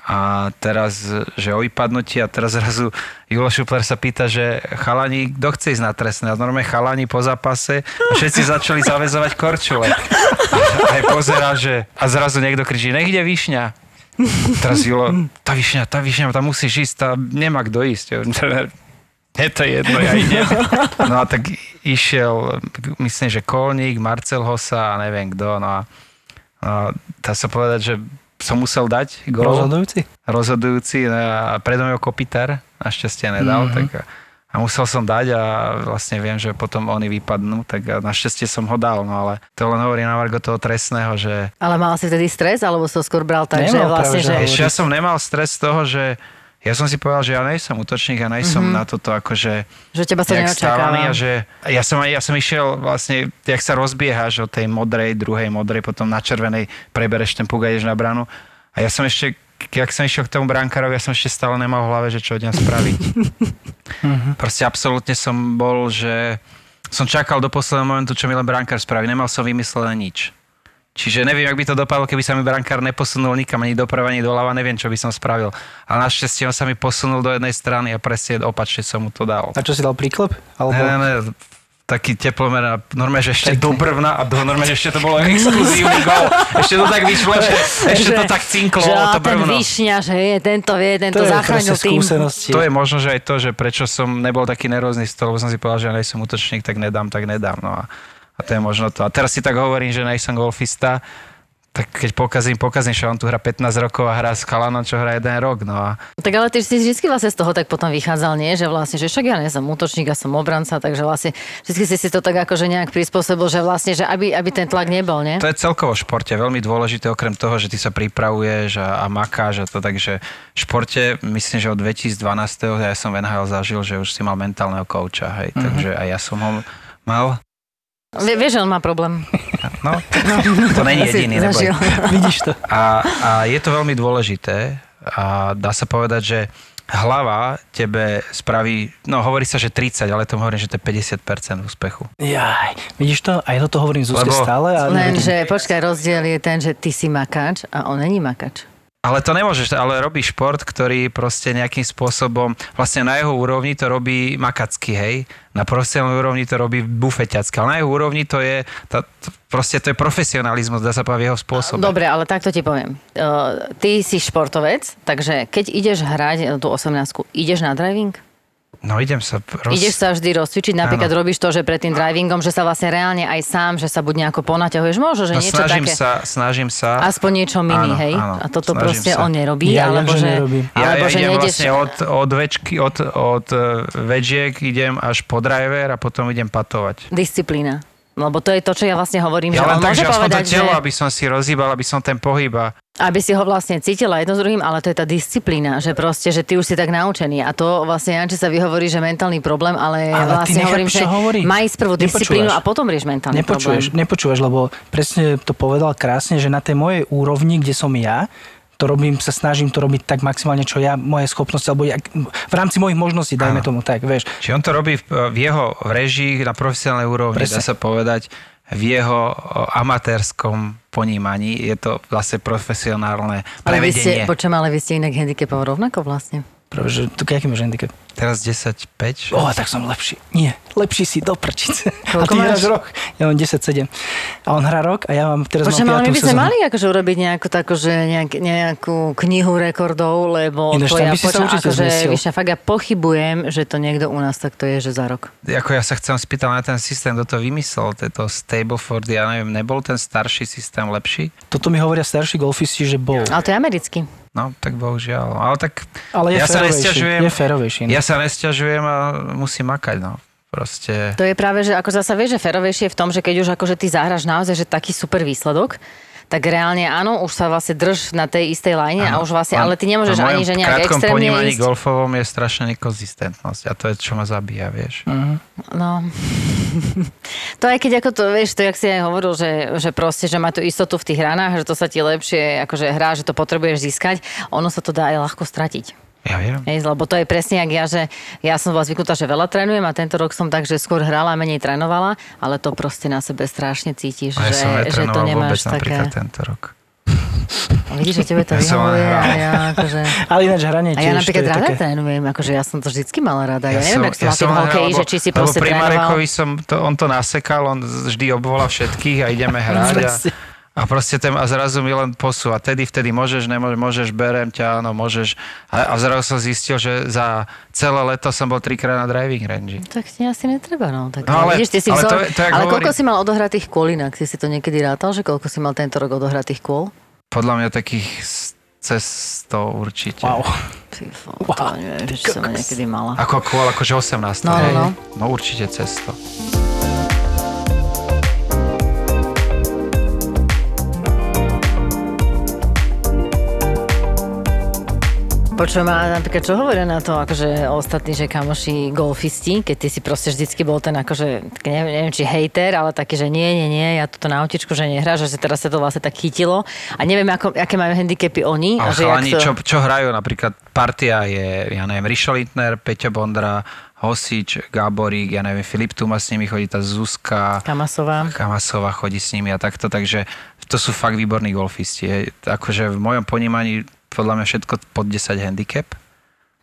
E: A teraz, že o vypadnutí a teraz zrazu Julo Šupler sa pýta, že chalani, kto chce ísť na trestné? A normálne chalani po zápase a všetci začali zavezovať korčule. A aj pozera, že a zrazu niekto kričí, nech ide Višňa. Teraz Julo, tá Višňa, tá Višňa, tam musíš ísť, tá nemá kto ísť. Ja hovorím, "Tréner, Je to jedno, ja idem. No a tak išiel, myslím, že Kolník, Marcel Hosa a neviem kto. No a, a dá sa povedať, že som musel dať gol
B: Rozhodujúci?
E: rozhodujúci no a predo mňou Kopitar našťastie nedal, mm-hmm. tak a, a musel som dať a vlastne viem, že potom oni vypadnú, tak našťastie som ho dal, no ale to len hovorí na Margo toho trestného, že
D: Ale mal si vtedy stres, alebo som skôr bral tak, že
B: Nemal
D: vlastne,
B: práve,
D: že...
B: že-
E: ešte ja som nemal stres z toho, že ja som si povedal, že ja nejsem útočník a nejsem mm-hmm. na toto akože
D: Že teba sa neočakáva.
E: a že ja som, ja som išiel vlastne, jak sa rozbiehaš od tej modrej, druhej modrej, potom na červenej prebereš ten puk a ideš na bránu. A ja som ešte, keď som išiel k tomu brankárovi, ja som ešte stále nemal v hlave, že čo idem spraviť. Proste absolútne som bol, že som čakal do posledného momentu, čo mi len brankár spraví. Nemal som vymyslené nič. Čiže neviem, ak by to dopadlo, keby sa mi brankár neposunul nikam ani doprava, ani doľava, neviem, čo by som spravil. Ale našťastie on sa mi posunul do jednej strany a presne opačne som mu to dal.
B: A čo si dal príklep? Alebo...
E: Ne, ne, ne, taký teplomer a normálne, že ešte do brvna a do, normálne, že ešte to bolo exkluzívny gol. Ešte to tak vyšlo, že ešte to tak cinklo
D: že,
E: to
D: ten
E: brvno.
D: výšňa, že je, tento vie, tento
B: to
D: zachránil tým.
E: To je možno, že aj to, že prečo som nebol taký nervózny z toho, lebo som si povedal, že ja nejsem útočník, tak nedám, tak nedám. No a, a to je možno to. A teraz si tak hovorím, že nejsem golfista, tak keď pokazím, pokazím, že on tu hrá 15 rokov a hrá s chalanom, čo hrá jeden rok. No a
D: Tak ale ty si vždy vlastne z toho tak potom vychádzal, nie? Že vlastne, že však ja nie som útočník, ja som obranca, takže vlastne vždy si si to tak akože nejak prispôsobil, že vlastne, že aby, aby ten tlak nebol, nie?
E: To je celkovo v športe veľmi dôležité, okrem toho, že ty sa pripravuješ a, a makáš a to, takže v športe, myslím, že od 2012. ja som v NHL zažil, že už si mal mentálneho kouča, hej, mm-hmm. takže aj ja som ho mal.
D: Vie, vieš, že on má problém.
E: No, to není jediný, neboj.
B: Vidíš to.
E: A, a je to veľmi dôležité a dá sa povedať, že hlava tebe spraví, no hovorí sa, že 30, ale tomu hovorím, že to je 50% úspechu.
B: Jaj, vidíš to? Aj toto hovorím Zuzke
E: Lebo-
B: stále. A
D: Lenže, počkaj, rozdiel je ten, že ty si makač a on není makač.
E: Ale to nemôžeš, ale robí šport, ktorý proste nejakým spôsobom, vlastne na jeho úrovni to robí makacky, hej. Na profesionálnej úrovni to robí bufeťacky, ale na jeho úrovni to je, tá, proste to je profesionalizmus, dá sa povedať jeho spôsobe.
D: Dobre, ale takto ti poviem. Uh, ty si športovec, takže keď ideš hrať tú 18 ideš na driving?
E: No idem sa roz...
D: Ideš sa vždy rozcvičiť, napríklad robíš to, že pred tým drivingom, že sa vlastne reálne aj sám, že sa buď nejako ponaťahuješ, možno, že
E: no,
D: niečo
E: snažím
D: také.
E: sa, snažím sa.
D: Aspoň niečo mini,
E: Áno,
D: hej?
E: áno,
D: a toto proste
E: sa.
D: on nerobí,
B: Ja,
D: alebo že,
B: nerobím.
E: Ja,
D: alebo
E: ja
D: že
E: idem
D: nejdeš...
E: vlastne od, od, večky, od, od eh, vedžiek idem až po driver a potom idem patovať.
D: Disciplína. Lebo to je to, čo ja vlastne hovorím,
E: Ja
D: že
E: len tak,
D: môže
E: že aspoň to
D: povedať,
E: telo,
D: že...
E: aby som si rozhýbal, aby som ten pohyb a
D: aby si ho vlastne cítila jedno s druhým, ale to je tá disciplína, že proste, že ty už si tak naučený. A to vlastne Janči sa vyhovorí, že mentálny problém, ale,
B: Ale
D: vlastne hovorím,
B: čo
D: že
B: hovorí.
D: maj sprvu disciplínu a potom rieš mentálny
B: Nepočuješ,
D: problém.
B: nepočúvaš, lebo presne to povedal krásne, že na tej mojej úrovni, kde som ja, to robím, sa snažím to robiť tak maximálne, čo ja, moje schopnosti, alebo ja, v rámci mojich možností, dajme
E: Áno.
B: tomu tak, vieš.
E: Či on to robí v, v jeho režii na profesionálnej úrovni,
B: Presne.
E: dá sa povedať, v jeho amatérskom ponímaní. Je to vlastne profesionálne
D: Ale vy ste,
E: prevedenie.
D: počujem, ale vy ste inak handicapov rovnako vlastne.
B: Práve, že, tu, aký máš handicap?
E: Teraz 10-5.
B: O, tak som lepší. Nie, lepší si do prčice. A ty
D: máš?
B: hráš rok. Ja mám 10-7. A on hrá rok a ja mám teraz
D: Počujem,
B: mám
D: ale my
B: 5.
D: by sme mali akože urobiť nejakú, takú, že nejak, nejakú knihu rekordov, lebo
B: Ináč,
D: to ja počujem, akože, víš, fakt ja pochybujem, že to niekto u nás takto je, že za rok.
E: Ako ja sa chcem spýtať na ten systém, kto to vymyslel, tento Stableford, ja neviem, nebol ten starší systém lepší?
B: Toto mi hovoria starší golfisti, že bol.
D: Ale to je americký.
E: No, tak bohužiaľ. Ale tak
B: Ale je
E: ja sa nesťažujem.
B: Je férovejší. no.
E: Ja sa nesťažujem a musím makať, no. Proste...
D: To je práve, že ako zasa vieš, že ferovejšie je v tom, že keď už akože ty zahraš naozaj, že taký super výsledok, tak reálne áno, už sa vlastne drž na tej istej line a už vlastne, ale ty nemôžeš ani, že nejak extrémne
E: ponímaní
D: ísť.
E: golfovom je strašná nekonzistentnosť a to je, čo ma zabíja, vieš.
D: No. to aj keď ako to, vieš, to jak si aj hovoril, že, že proste, že má tú istotu v tých ranách, že to sa ti lepšie akože hrá, že to potrebuješ získať, ono sa to dá aj ľahko stratiť.
E: Ja viem.
D: Hej, lebo to je presne jak ja, že ja som bola zvyknutá, že veľa trénujem a tento rok som tak, že skôr hrala a menej trénovala, ale to proste na sebe strašne cítiš,
E: A ja
D: že,
E: som
D: že to
E: vôbec
D: nemáš
E: napríklad
D: také...
E: tento rok.
D: Vidíš, že tebe to
E: Ja som
D: vyhovuje a ja akože...
B: Ale ináč hranie
D: A
B: tiež,
D: ja napríklad rada
B: také...
D: trénujem, akože ja som to vždycky mala rada. Ja, neviem, jak som tým
E: len
D: hokeji,
E: hral,
D: že či si
E: lebo
D: proste
E: pri. Marekovi som, to, on to nasekal, on vždy obvolá všetkých a ideme hrať. A, a proste ten, a zrazu mi len posúva. Tedy, vtedy môžeš, nemôžeš, môžeš, berem ťa, áno, môžeš. A, a zrazu som zistil, že za celé leto som bol trikrát na driving range.
D: Tak ti asi netreba, no. Tak,
E: No ale-
D: vidíš, ty si
E: ale
D: vzor,
E: to to
D: ale koľko
E: hovorím-
D: si mal odohratých kôl inak? Si si to niekedy rátal, že koľko si mal tento rok odohratých kôl?
E: Podľa mňa takých cez 100 určite.
B: Wow.
D: Ty fó, to neviem, že som niekedy mala.
E: Ako kôl, akože 18.
D: No, no,
E: hej.
D: no.
E: no určite cez to.
D: Počujem, a napríklad čo hovoria na to, akože ostatní, že kamoši golfisti, keď ty si proste vždycky bol ten akože, neviem, neviem či hejter, ale taký, že nie, nie, nie, ja toto na autičku, že nehráš, že teraz sa to vlastne tak chytilo. A neviem, ako, aké majú handicapy oni.
E: Ale
D: a že
E: chalani,
D: to...
E: čo, čo hrajú, napríklad partia je, ja neviem, Rišo Lintner, Peťo Bondra, Hosič, Gáborík, ja neviem, Filip Tuma s nimi chodí, tá Zuzka,
D: Kamasová.
E: Kamasová chodí s nimi a takto, takže to sú fakt výborní golfisti. Akože v mojom ponímaní podľa mňa všetko pod 10 handicap.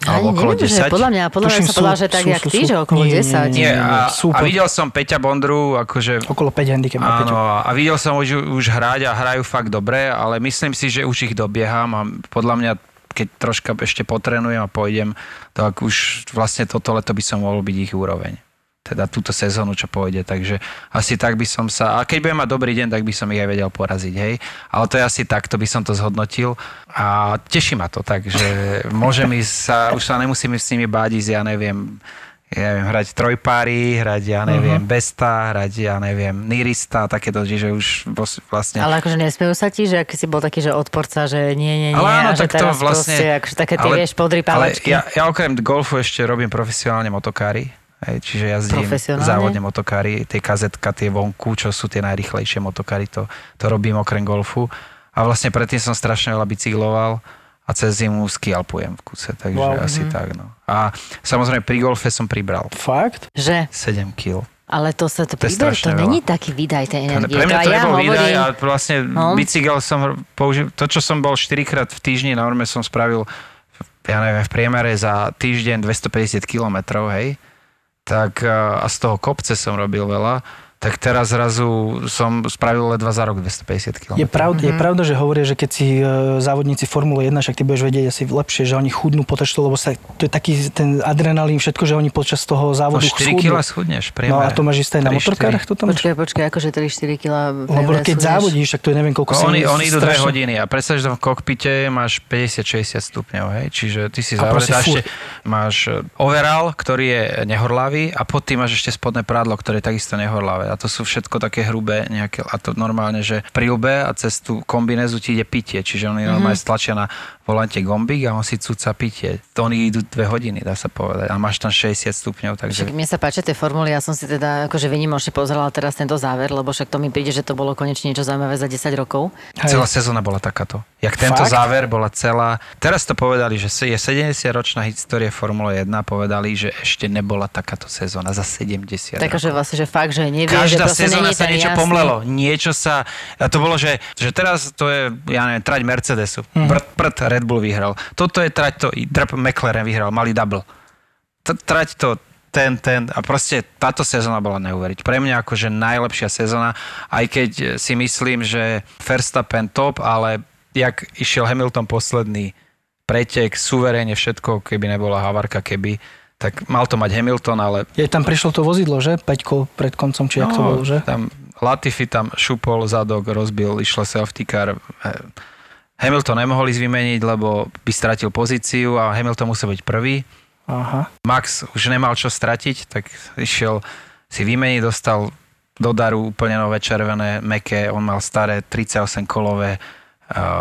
E: Alebo okolo
D: neviem, že
E: 10.
D: podľa mňa, podľa mňa
B: Tuším,
D: sa povedala,
B: sú-
D: že tak,
B: sú-
D: jak
B: sú-
D: ty,
B: sú.
D: že okolo
B: Nie, nie,
D: 10.
B: nie,
E: Nie, a, a videl som Peťa Bondru, akože
B: Okolo 5 handicap.
E: Áno, a videl som už, už hrať a hrajú fakt dobre, ale myslím si, že už ich dobieham a podľa mňa keď troška ešte potrenujem a pôjdem, tak už vlastne toto leto by som mohol byť ich úroveň. Teda túto sezónu, čo pôjde. Takže asi tak by som sa... A keď budem mať dobrý deň, tak by som ich aj vedel poraziť, hej. Ale to je asi takto by som to zhodnotil. A teší ma to, takže môžem ísť sa... Už sa nemusím s nimi báť ísť, ja neviem, ja neviem, hrať trojpáry, hrať, ja neviem, uh-huh. besta, hrať, ja neviem, nirista, takéto, že už vlastne...
D: Ale akože nesmejú sa ti, že aký si bol taký, že odporca, že nie, nie, nie,
E: Ale áno,
D: a že
E: tak to vlastne...
D: proste, akože také tie, vieš, podrypávačky.
E: Ale ja, ja okrem golfu ešte robím profesionálne motokári. Hej, čiže jazdím závodne motokári, tie kazetka, tie vonku, čo sú tie najrychlejšie motokári, to, to robím okrem golfu. A vlastne predtým som strašne veľa bicykloval a cez zimu skialpujem v kuse, takže
B: Wow.
E: asi tak. No. A samozrejme pri golfe som pribral
B: Fakt?
D: Že,
E: 7 kg.
D: ale to sa to,
E: To
D: príber, to není taký výdaj tej
E: To,
D: energie.
E: pre mňa to
D: ja
E: nebol
D: hovorím,
E: výdaj a vlastne
D: No.
E: no. bicykel som použil, to čo som bol 4 krát v týždni, na norme som spravil ja neviem, v priemere za týždeň 250 km, hej, tak a z toho kopce som robil veľa, tak teraz zrazu som spravil ledva za rok 250 km.
B: Je, pravda,
D: Mhm.
B: je pravda, že hovoria, že keď si e, závodníci Formule 1, však ty budeš vedieť asi lepšie, že oni chudnú počas toho, lebo sa, to je taký ten adrenalín, všetko, že oni počas toho
E: No
B: závodu
E: 4
B: schudnú.
E: kg schudneš,
B: No
E: priemere.
B: a to máš isté aj na
E: 3-4.
B: motorkárach? To tam?
D: Počkaj, počkaj, akože 3-4 kg.
B: Lebo keď závodíš, tak to je neviem koľko
E: No, oni, oni idú 2
B: strašne-
E: hodiny a predstav, že v kokpite máš 50-60 stupňov, hej? Čiže ty si
B: furt.
E: ešte máš e, overall, ktorý je nehorlavý a pod tým máš ešte spodné prádlo, ktoré je takisto nehorlavé. A to sú všetko také hrubé nejaké, a to normálne, že prilbe a cez tú kombinézu ti ide pitie, čiže oni normálne stlačia na volante gombík a on si cúca pitie. To oni idú 2 hodiny, dá sa povedať. A máš tam 60 stupňov, takže...
D: Však mne sa páčia tie formuly, ja som si teda akože vynimočne pozerala teraz tento záver, lebo však to mi príde, že to bolo konečne niečo zaujímavé za 10 rokov.
B: Hej.
E: Celá sezóna bola takáto. Jak tento
B: Fakt?
E: záver bola celá... Teraz to povedali, že je 70-ročná história Formule 1, povedali, že ešte nebola takáto sezóna za 70
D: Takže vlastne, že fakt, že nevie,
E: Každá
D: proste
E: sezóna sa niečo
D: jasný-
E: pomlelo. Niečo sa... A to bolo, že, že teraz to je, ja neviem, trať Mercedesu. Mm. Prd, prd, Red Bull vyhral. Toto je trať to, drp McLaren vyhral, mali double. T- trať to, ten, ten a proste táto sezóna bola neuveriť. Pre mňa akože najlepšia sezóna, aj keď si myslím, že Verstappen top, ale jak išiel Hamilton posledný pretek, suverénne všetko, keby nebola havarka, keby, tak mal to mať Hamilton, ale
B: Je, tam prišlo to vozidlo, že? Peťko pred koncom, či jak to bolo, že?
E: Tam Latifi tam šupol zadok, rozbil, išlo safety car. Hamilton nemohol ísť vymeniť, lebo by stratil pozíciu a Hamilton musel byť prvý.
B: Aha.
E: Max už nemal čo stratiť, tak išiel si vymeniť, dostal do daru úplne nové červené, meké, on mal staré 38 kolové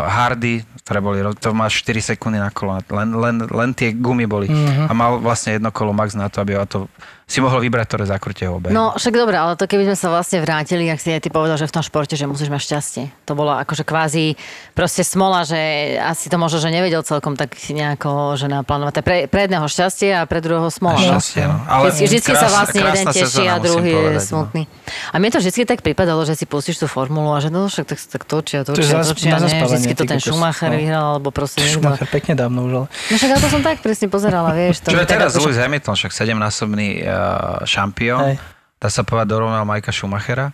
E: hardy, ktoré boli, to máš 4 sekundy na kolo, len, len, len tie gumy boli.
B: Mhm.
E: A mal vlastne jedno kolo max na to, aby to si mohol vybrať, ktoré zakrute obe.
D: No však dobre, ale to keby sme sa vlastne vrátili, ak si aj ty povedal, že v tom športe, že musíš mať šťastie. To bolo akože kvázi proste smola, že asi to možno, že nevedel celkom tak nejako, že naplánovať. Pre, pre jedného šťastie a pre druhého smola. no.
E: Šťastie, no. Ale
D: vždycky sa vlastne jeden teší a druhý je
E: povedať, no.
D: smutný. A mne to vždy tak pripadalo, že si pustíš tú formulu a že no však tak, tak točia,
B: To
D: točia,
B: je zas-
D: točia. Nie, vždycky to ten Schumacher
B: no.
D: vyhral, alebo proste niekto.
B: Schumacher pekne dávno už, ale...
D: No však ale to som tak presne pozerala, vieš. To
E: Čo je
D: tak
E: teraz
D: akože-
E: Lewis Hamilton, však sedemnásobný uh, šampión.
B: Hej.
E: Dá sa povedať, dorovnal Majka Schumachera.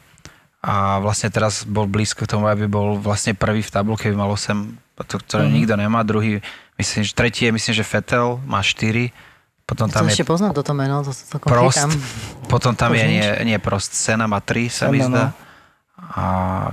E: A vlastne teraz bol blízko k tomu, aby bol vlastne prvý v tabulke, by mal 8, to, ktoré mm. nikto nemá. Druhý, myslím, že tretí je, myslím, že Vettel má 4. Potom
D: To
E: tam
D: ešte
E: je
D: poznám toto meno, to sa celkom
E: Prost.
D: chytám.
E: Potom tam
B: Už
E: je,
B: nič.
E: nie, nie Prost, Sena má 3, sa mi
B: Senna, no.
E: A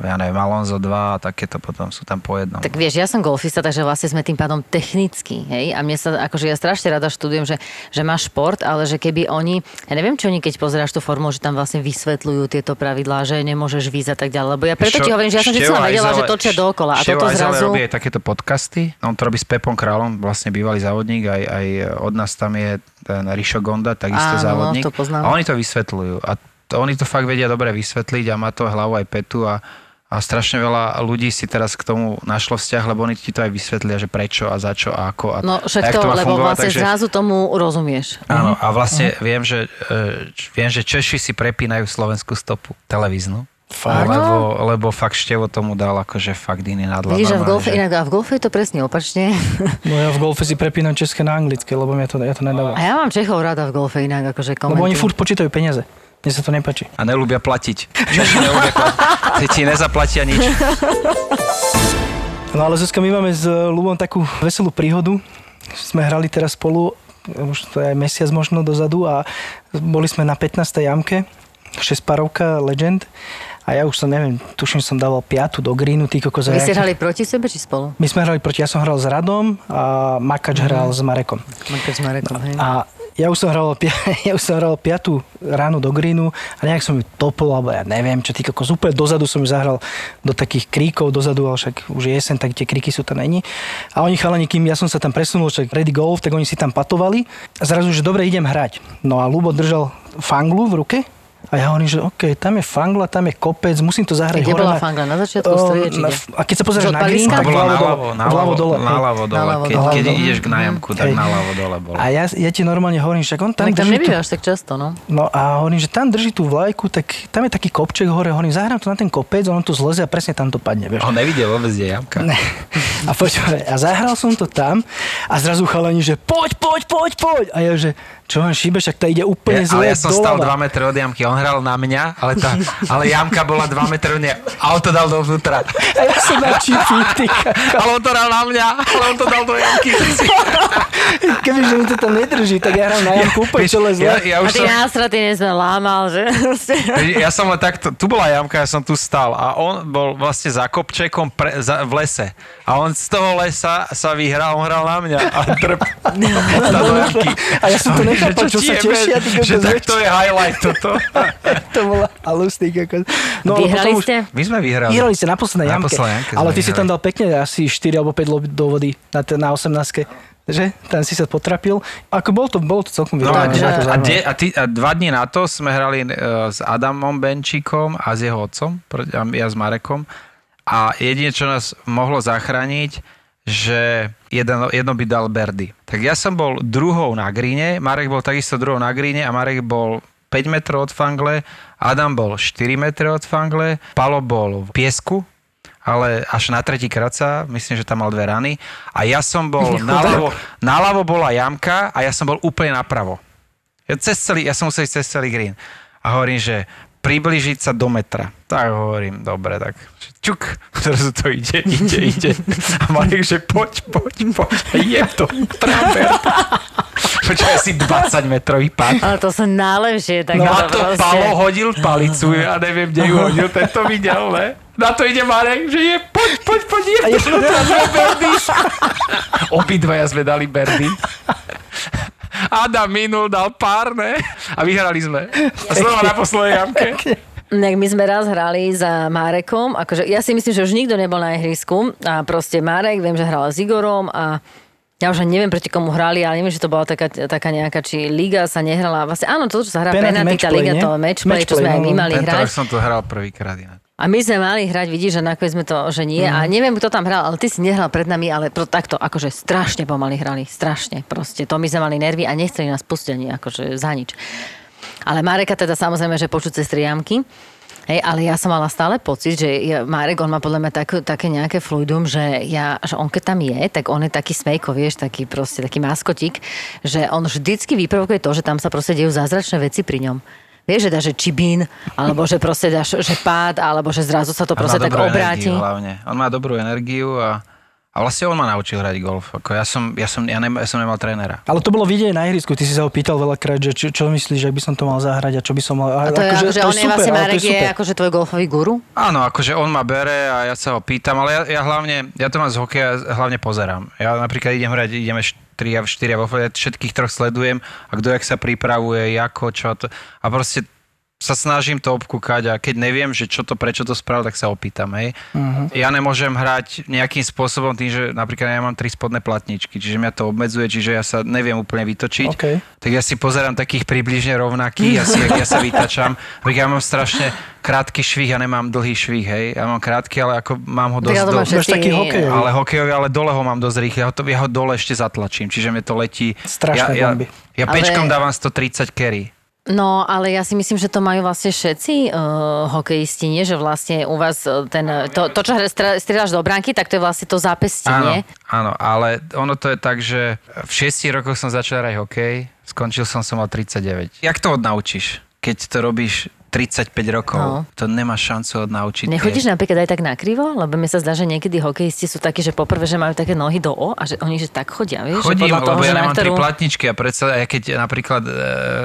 E: ja neviem, Alonso 2 a takéto potom sú tam po jednom.
D: Tak vieš, ja som golfista, takže vlastne sme tým pádom technickí, hej? A mne sa, akože ja strašne rada študujem, že, že máš šport, ale že keby oni, ja neviem, či oni, keď pozeráš tú formu, že tam vlastne vysvetľujú tieto pravidlá, že nemôžeš vízať a tak ďalej. Lebo ja preto ti hovorím, že ja som vždy vedela, že točia dookola. A
E: Števo
D: toto zrazu...
E: robí aj takéto podcasty. On to robí s Pepom Kráľom, vlastne bývalý závodník, aj, aj od nás tam je ten Rišo Gonda, takisto
D: Áno,
E: závodník.
D: to poznám.
E: A oni to vysvetľujú. A to, oni to fakt vedia dobre vysvetliť a má to hlavu aj petu a, a strašne veľa ľudí si teraz k tomu našlo vzťah, lebo oni ti to aj vysvetlia, že prečo a za čo a ako. A,
D: No
E: a
D: však
E: jak
D: to,
E: má
D: lebo
E: fungovať,
D: vlastne
E: takže-
D: zrazu tomu rozumieš.
E: Áno, a vlastne viem, že, e, viem, že Češi si prepínajú slovenskú stopu televíznu.
B: Fakt?
E: Lebo, lebo fakt Števo tomu dal akože fakt iný nadhľad.
D: Vidíš, a v golfe,
E: že-
D: inak, a v golfe je to presne opačne.
B: No ja v golfe si prepínam české na anglické, lebo mňa to, ja to nedávam.
D: A ja mám Čechov rada v golfe inak, akože komentujú.
B: Lebo oni furt počítajú peniaze. Mne sa to nepáči.
E: A nelúbia platiť. Češi nelúbia platiť. Ti nezaplatia nič.
B: No ale Zuzka, my máme s Lubom takú veselú príhodu. Sme hrali teraz spolu, už to je aj mesiac možno dozadu a boli sme na 15. jamke, 6 parovka Legend a ja už som, neviem, tuším, som dával piatu do greenu, ty kokos.
D: Vy ste hrali proti sebe či spolu?
B: My sme hrali proti, ja som hral s Radom a Makač hral s Marekom.
D: Marko s Marekom, hej.
B: A ja už som hral, ja už som hral piatu ráno do greenu a nejak som ju topol, alebo ja neviem, čo ty úplne dozadu som ju zahral do takých kríkov dozadu, ale však už je jesen, tak tie kríky sú tam není. A oni chalani, kým ja som sa tam presunul, však ready golf, tak oni si tam patovali a zrazu, že dobre, idem hrať. No a Lubo držal fanglu v ruke a ja hovorím, že OK, tam je fangla, tam je kopec, musím to zahrať
D: Kde
B: hore
D: bola
B: na-
D: fangla? Na začiatku,
B: na-
D: kde?
B: A keď sa pozrieš
D: Že
B: na green, tak
E: To
B: vľavo dole. hej.
E: naľavo dole. Keď, keď ideš k nájomku, tak naľavo dole bolo.
B: A ja, ja ti normálne hovorím, však on tam
D: Tak tam
B: drží tú,
D: nebývaš tak často, no.
B: No a hovorím, že tam drží tú vlajku, tak tam je taký kopček hore, hovorím, zahrám to na ten kopec, on tu zleze a presne tam to padne, vieš.
E: On nevidel vôbec, kde je jamka.
B: Ne. A počúvaj, a zahral som to tam a zrazu chalani, že poď, poď, poď, poď. A ja, že čo vám šíbe, však to ide úplne
E: Ja,
B: zle
E: ale ja som stal 2
B: doľava.
E: metre od jamky, on hral na mňa, ale, tá, ale jamka bola 2 metre od mňa a on to dal dovnútra.
B: A ja som na ty kaka.
E: Ale on to hral na mňa, ale on to dal do jamky.
B: Kebyže mi to tam nedrží, tak ja hrám na jamku úplne
E: Vieš,
B: čele zle.
E: ja, ja,
D: A
E: už
D: ty
E: som,
D: nástraty nie sme lámal, že?
E: Ja som len takto, tu bola jamka, ja som tu stal a on bol vlastne za kopčekom pre, za, v lese. A on z toho lesa sa vyhral, on hral na mňa a drp. na do jamky.
B: A ja som to
E: Hovorím, že
B: čo
E: ti
B: sa tešia, ty kokos,
E: Že tak to je highlight toto.
B: to bola halus, ty kokos. No,
D: Vyhrali
B: už-
D: ste?
E: My sme vyhrali.
B: Vyhrali ste na poslednej jamke.
E: jamke
B: ale ty si tam
E: vyhrali.
B: dal pekne asi 4 alebo 5 lob do vody na, te- na 18 že? Tam si sa potrapil. Ako bol to, bol to celkom
E: No
B: vyrovnané, bolo to
E: a, de, a, ty, a dva dní na to sme hrali uh, s Adamom Benčíkom a s jeho otcom, a ja s Marekom. A jedine, čo nás mohlo zachrániť, že jedno, jedno by dal Berdy. Tak ja som bol druhou na gríne, Marek bol takisto druhou na gríne a Marek bol 5 metrov od fangle, Adam bol 4 metre od fangle, Palo bol v piesku, ale až na tretí krát sa, myslím, že tam mal dve rany. A ja som bol, naľavo, naľavo bola jamka a ja som bol úplne napravo. Ja, cez celý, ja som musel ísť cez celý green. A hovorím, že približiť sa do metra. Tak hovorím, dobre, tak čuk, zrazu to ide, ide, ide. A Marek, že poď, poď, poď. Je to, Trambert. Počkaj, asi 20 metrový pad.
D: Ale to sú najlepšie. Tak
E: No a to
D: proste-
E: Palo hodil palicu, ja neviem, kde ju hodil, ten to videl, ne? Na to ide Marek, že je, poď, poď, poď, je to, berdy. Obidvaja sme dali berdy. Adam minul, dal pár, ne? A vyhrali sme. A znova na poslednej jamke.
D: Tak my sme raz hrali za Márekom, akože ja si myslím, že už nikto nebol na ihrisku a proste Marek, viem, že hral s Igorom a ja už ani neviem, proti komu hrali, ale neviem, že to bola taká, taká nejaká, či liga sa nehrala. Vlastne áno, to, čo sa hrá
B: Penalty,
D: tá liga,
B: nie?
D: to matchplay, čo
B: Matchplay,
D: sme aj my
B: no.
D: mali hrať.
E: som to hral prvýkrát inak.
D: A my sme mali hrať, vidíš, že nakoniec sme to, že nie. A neviem, kto tam hral, ale ty si nehral pred nami, ale pro, takto, akože strašne pomaly hrali. Strašne proste. To my sme mali nervy a nechceli nás pustiť ani akože za nič. Ale Mareka teda samozrejme, že počuť cez tri jamky. Hej, ale ja som mala stále pocit, že ja, Marek, on má podľa mňa tak, také nejaké fluidum, že, ja, že on keď tam je, tak on je taký smejko, vieš, taký proste, taký maskotík, že on vždycky vyprovokuje to, že tam sa proste dejú zázračné veci pri ňom. Vieš, že dáš že čibín, alebo že proste dáš, že pád, alebo že zrazu sa to proste tak obráti.
E: energiu hlavne. On má dobrú energiu a, A vlastne on ma naučil hrať golf. Ako ja, som, ja, som, ja, nem, ja som nemal trénera.
B: Ale to bolo vidieť na ihrisku, ty si sa ho pýtal veľakrát, že čo, čo myslíš, že by som to mal zahrať a čo by som mal...
D: A to je, akože, on je vlastne
B: ale to
D: Marek, je
B: super.
D: akože tvoj golfový guru?
E: Áno, akože on ma bere a ja sa ho pýtam, ale ja, ja hlavne, ja to mám z hokeja, hlavne pozerám. Ja napríklad idem hrať, ideme 4 a 4 vo ja všetkých troch sledujem a kto jak sa pripravuje, ako, čo to. A proste sa snažím to obkúkať a keď neviem, že čo to, prečo to spravil, tak sa opýtam, hej. Uh-huh. Ja nemôžem hrať nejakým spôsobom tým, že napríklad ja mám tri spodné platničky, čiže mňa to obmedzuje, čiže ja sa neviem úplne vytočiť.
B: OK.
E: Tak ja si pozerám takých približne rovnakých, asi jak ja sa vytačam. Ja mám strašne krátky švih a nemám dlhý švih, hej. Ja mám krátky, ale ako mám ho dosť
D: ale to
E: do...
D: máš
B: taký hokejový.
E: Ale hokejový, ale dole ho mám dosť rýchle. Ja ho, to, ja ho dole ešte zatlačím, čiže mi to letí.
B: Strašné
E: ja,
B: bomby.
E: Ja, ja
D: Ale-
E: pečkom dávam 130 carry.
D: No, ale ja si myslím, že to majú vlastne všetci uh, hokejisti, nie? Že vlastne u vás uh, ten, to, to čo strieľaš do bránky, tak to je vlastne to zápestie,
E: Áno,
D: nie?
E: áno, ale ono to je tak, že v 6 rokoch som začal hrať hokej, skončil som som mal 39. Jak to odnaučíš, keď to robíš 35 rokov?
D: No.
E: To nemáš šancu odnaučiť.
D: Nechodíš napríklad aj tak nakrivo? Lebo mi sa zdá, že niekedy hokejisti sú takí, že poprvé, že majú také nohy do O a že oni že tak chodia, vieš?
E: Chodím,
D: že podľa toho,
E: lebo
D: že
E: ja
D: na
E: nemám tri
D: ktorú...
E: platničky a predsa, ja keď napríklad, e,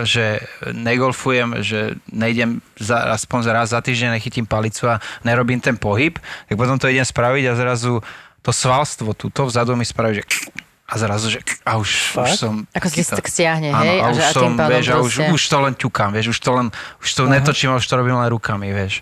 E: že negolfujem, že nejdem za, aspoň raz za týždeň, nechytím palicu a nerobím ten pohyb, tak potom to idem spraviť a zrazu to svalstvo tuto vzadu mi spraví, že a zrazu, že a už, už som...
D: Ako si tak stiahne,
E: Áno,
D: hej?
E: a
D: A,
E: už
D: že, a
E: som, vieš, a už, už to len ťukám, vieš, už to len, už to netočím, a už to robím len rukami, vieš.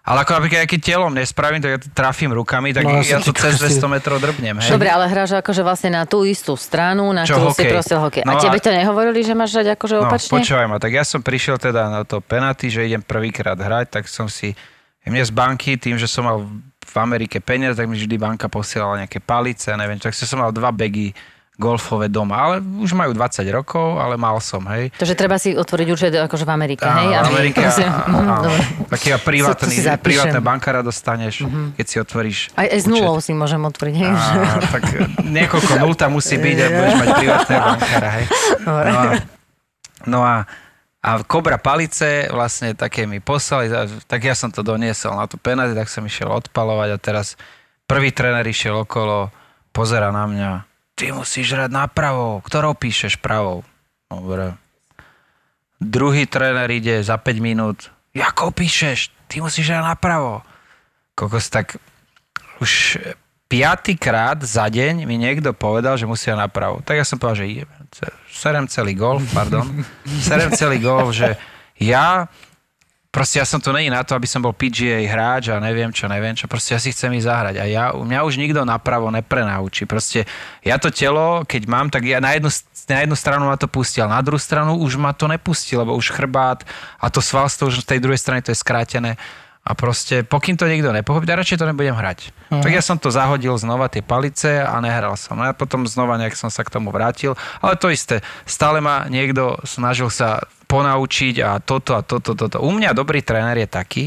E: Ale ako napríklad, keď telom nespravím, tak ja to trafím rukami, tak
B: No,
E: ja to cez
B: kokos,
E: 200 metrov drbnem, hej.
D: Dobre, ale hráš akože vlastne na tú istú stranu, na
E: Čo,
D: ktorú si
E: hokej?
D: prosil hokej.
E: No
D: a tebe
E: a-
D: to nehovorili, že máš hrať akože
E: No,
D: opačne?
E: počúvaj ma, tak ja som prišiel teda na to penalty, že idem prvýkrát hrať, tak som si, mne z banky, tým, že som mal v Amerike peniaze, tak mi vždy banka posielala nejaké palice, neviem, tak som mal dva bagy golfové doma, ale už majú 20 rokov, ale mal som, hej.
D: To, že treba si otvoriť účet akože v Amerike, hej?
E: Áno, v
D: aby-
E: Amerike,
D: Mhm,
E: áno.
D: dobre.
E: Taký privátny, privátne bankára dostaneš, keď si otvoríš
D: Aj, aj s nulou si môžem otvoriť, hej?
E: Á, tak niekoľko nul tam musí byť a budeš mať privátneho bankára, hej. No a, no a, a Kobra palice vlastne také mi poslali, tak ja som to doniesol na tú penalty, tak som išiel odpalovať a teraz prvý tréner išiel okolo, pozera na mňa, ty musíš hrať napravo, ktorou píšeš pravou? Dobre. Druhý tréner ide za 5 minút, ako píšeš? Ty musíš hrať napravo. Kokos, tak už piatýkrát za deň mi niekto povedal, že musia napravo. Tak ja som povedal, že idem. Serem celý golf, pardon. Serem celý golf, že ja proste ja som tu není na to, aby som bol PGA hráč a neviem čo, neviem čo. Proste ja si chcem ísť zahrať. A ja, mňa už nikto napravo neprenaučí. Proste ja to telo, keď mám, tak ja na jednu, na jednu stranu ma to pustil, na druhú stranu už ma to nepustí, lebo už chrbát a to svalstvo už z tej druhej strany to je skrátené. A proste, pokým to niekto nepochopí, tak radšej to nebudem hrať. Uh-huh. Tak ja som to zahodil znova tie palice a nehral som. A potom znova nejak som sa k tomu vrátil. Ale to isté, stále ma niekto snažil sa ponaučiť a toto a toto, toto. U mňa dobrý tréner je taký,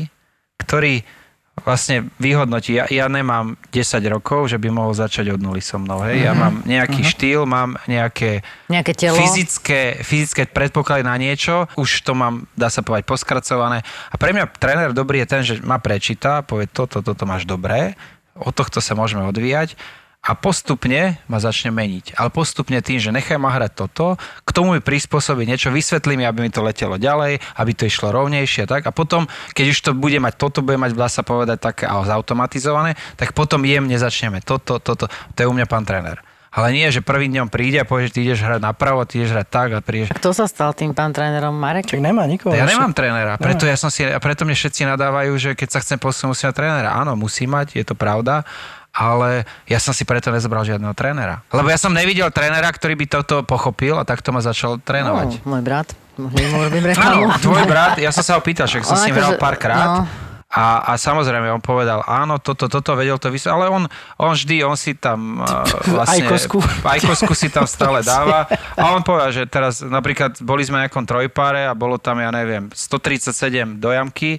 E: ktorý vlastne vyhodnotí. Ja, ja nemám 10 rokov, že by mohol začať od nuly so mnou. Hej. Ja mám nejaký štýl, mám nejaké
D: Nejaké telo.
E: fyzické, fyzické predpoklady na niečo, už to mám, dá sa povedať, poskracované. A pre mňa tréner dobrý je ten, že ma prečíta, povie toto, toto máš dobré, od tohto sa môžeme odvíjať a postupne ma začne meniť. Ale postupne tým, že nechaj ma hrať toto, k tomu mi prispôsobí niečo, vysvetlí mi, aby mi to letelo ďalej, aby to išlo rovnejšie a tak. A potom, keď už to bude mať toto, bude mať, dá sa povedať, také ale zautomatizované, tak potom jemne začneme toto, toto. To je u mňa pán tréner. Ale nie, že prvý dňom príde a povie, že ty ideš hrať napravo, ty ideš hrať tak a prídeš...
D: Kto sa stal tým pán trénerom Marek?
B: Čak nemá nikoho.
E: Ja nemám trénera, preto, ja som si, a preto mne všetci nadávajú, že keď sa chcem posunúť, musím mať trénera. Áno, musí mať, je to pravda, ale ja som si preto nezobral žiadneho trénera. Lebo ja som nevidel trénera, ktorý by toto pochopil a takto ma začal trénovať.
D: No, môj brat.
E: Áno, tvoj brat, ja som sa ho pýtal, však som s ním hral
D: akože-
E: párkrát.
D: no.
E: A, a samozrejme, on povedal, áno, toto, toto, vedel to vysvetliť, ale on, on vždy, on si tam uh, vlastne...
B: Aj kosku.
E: Aj kosku si tam stále dáva. A on povedal, že teraz napríklad boli sme na nejakom trojpáre a bolo tam, ja neviem, 137 do jamky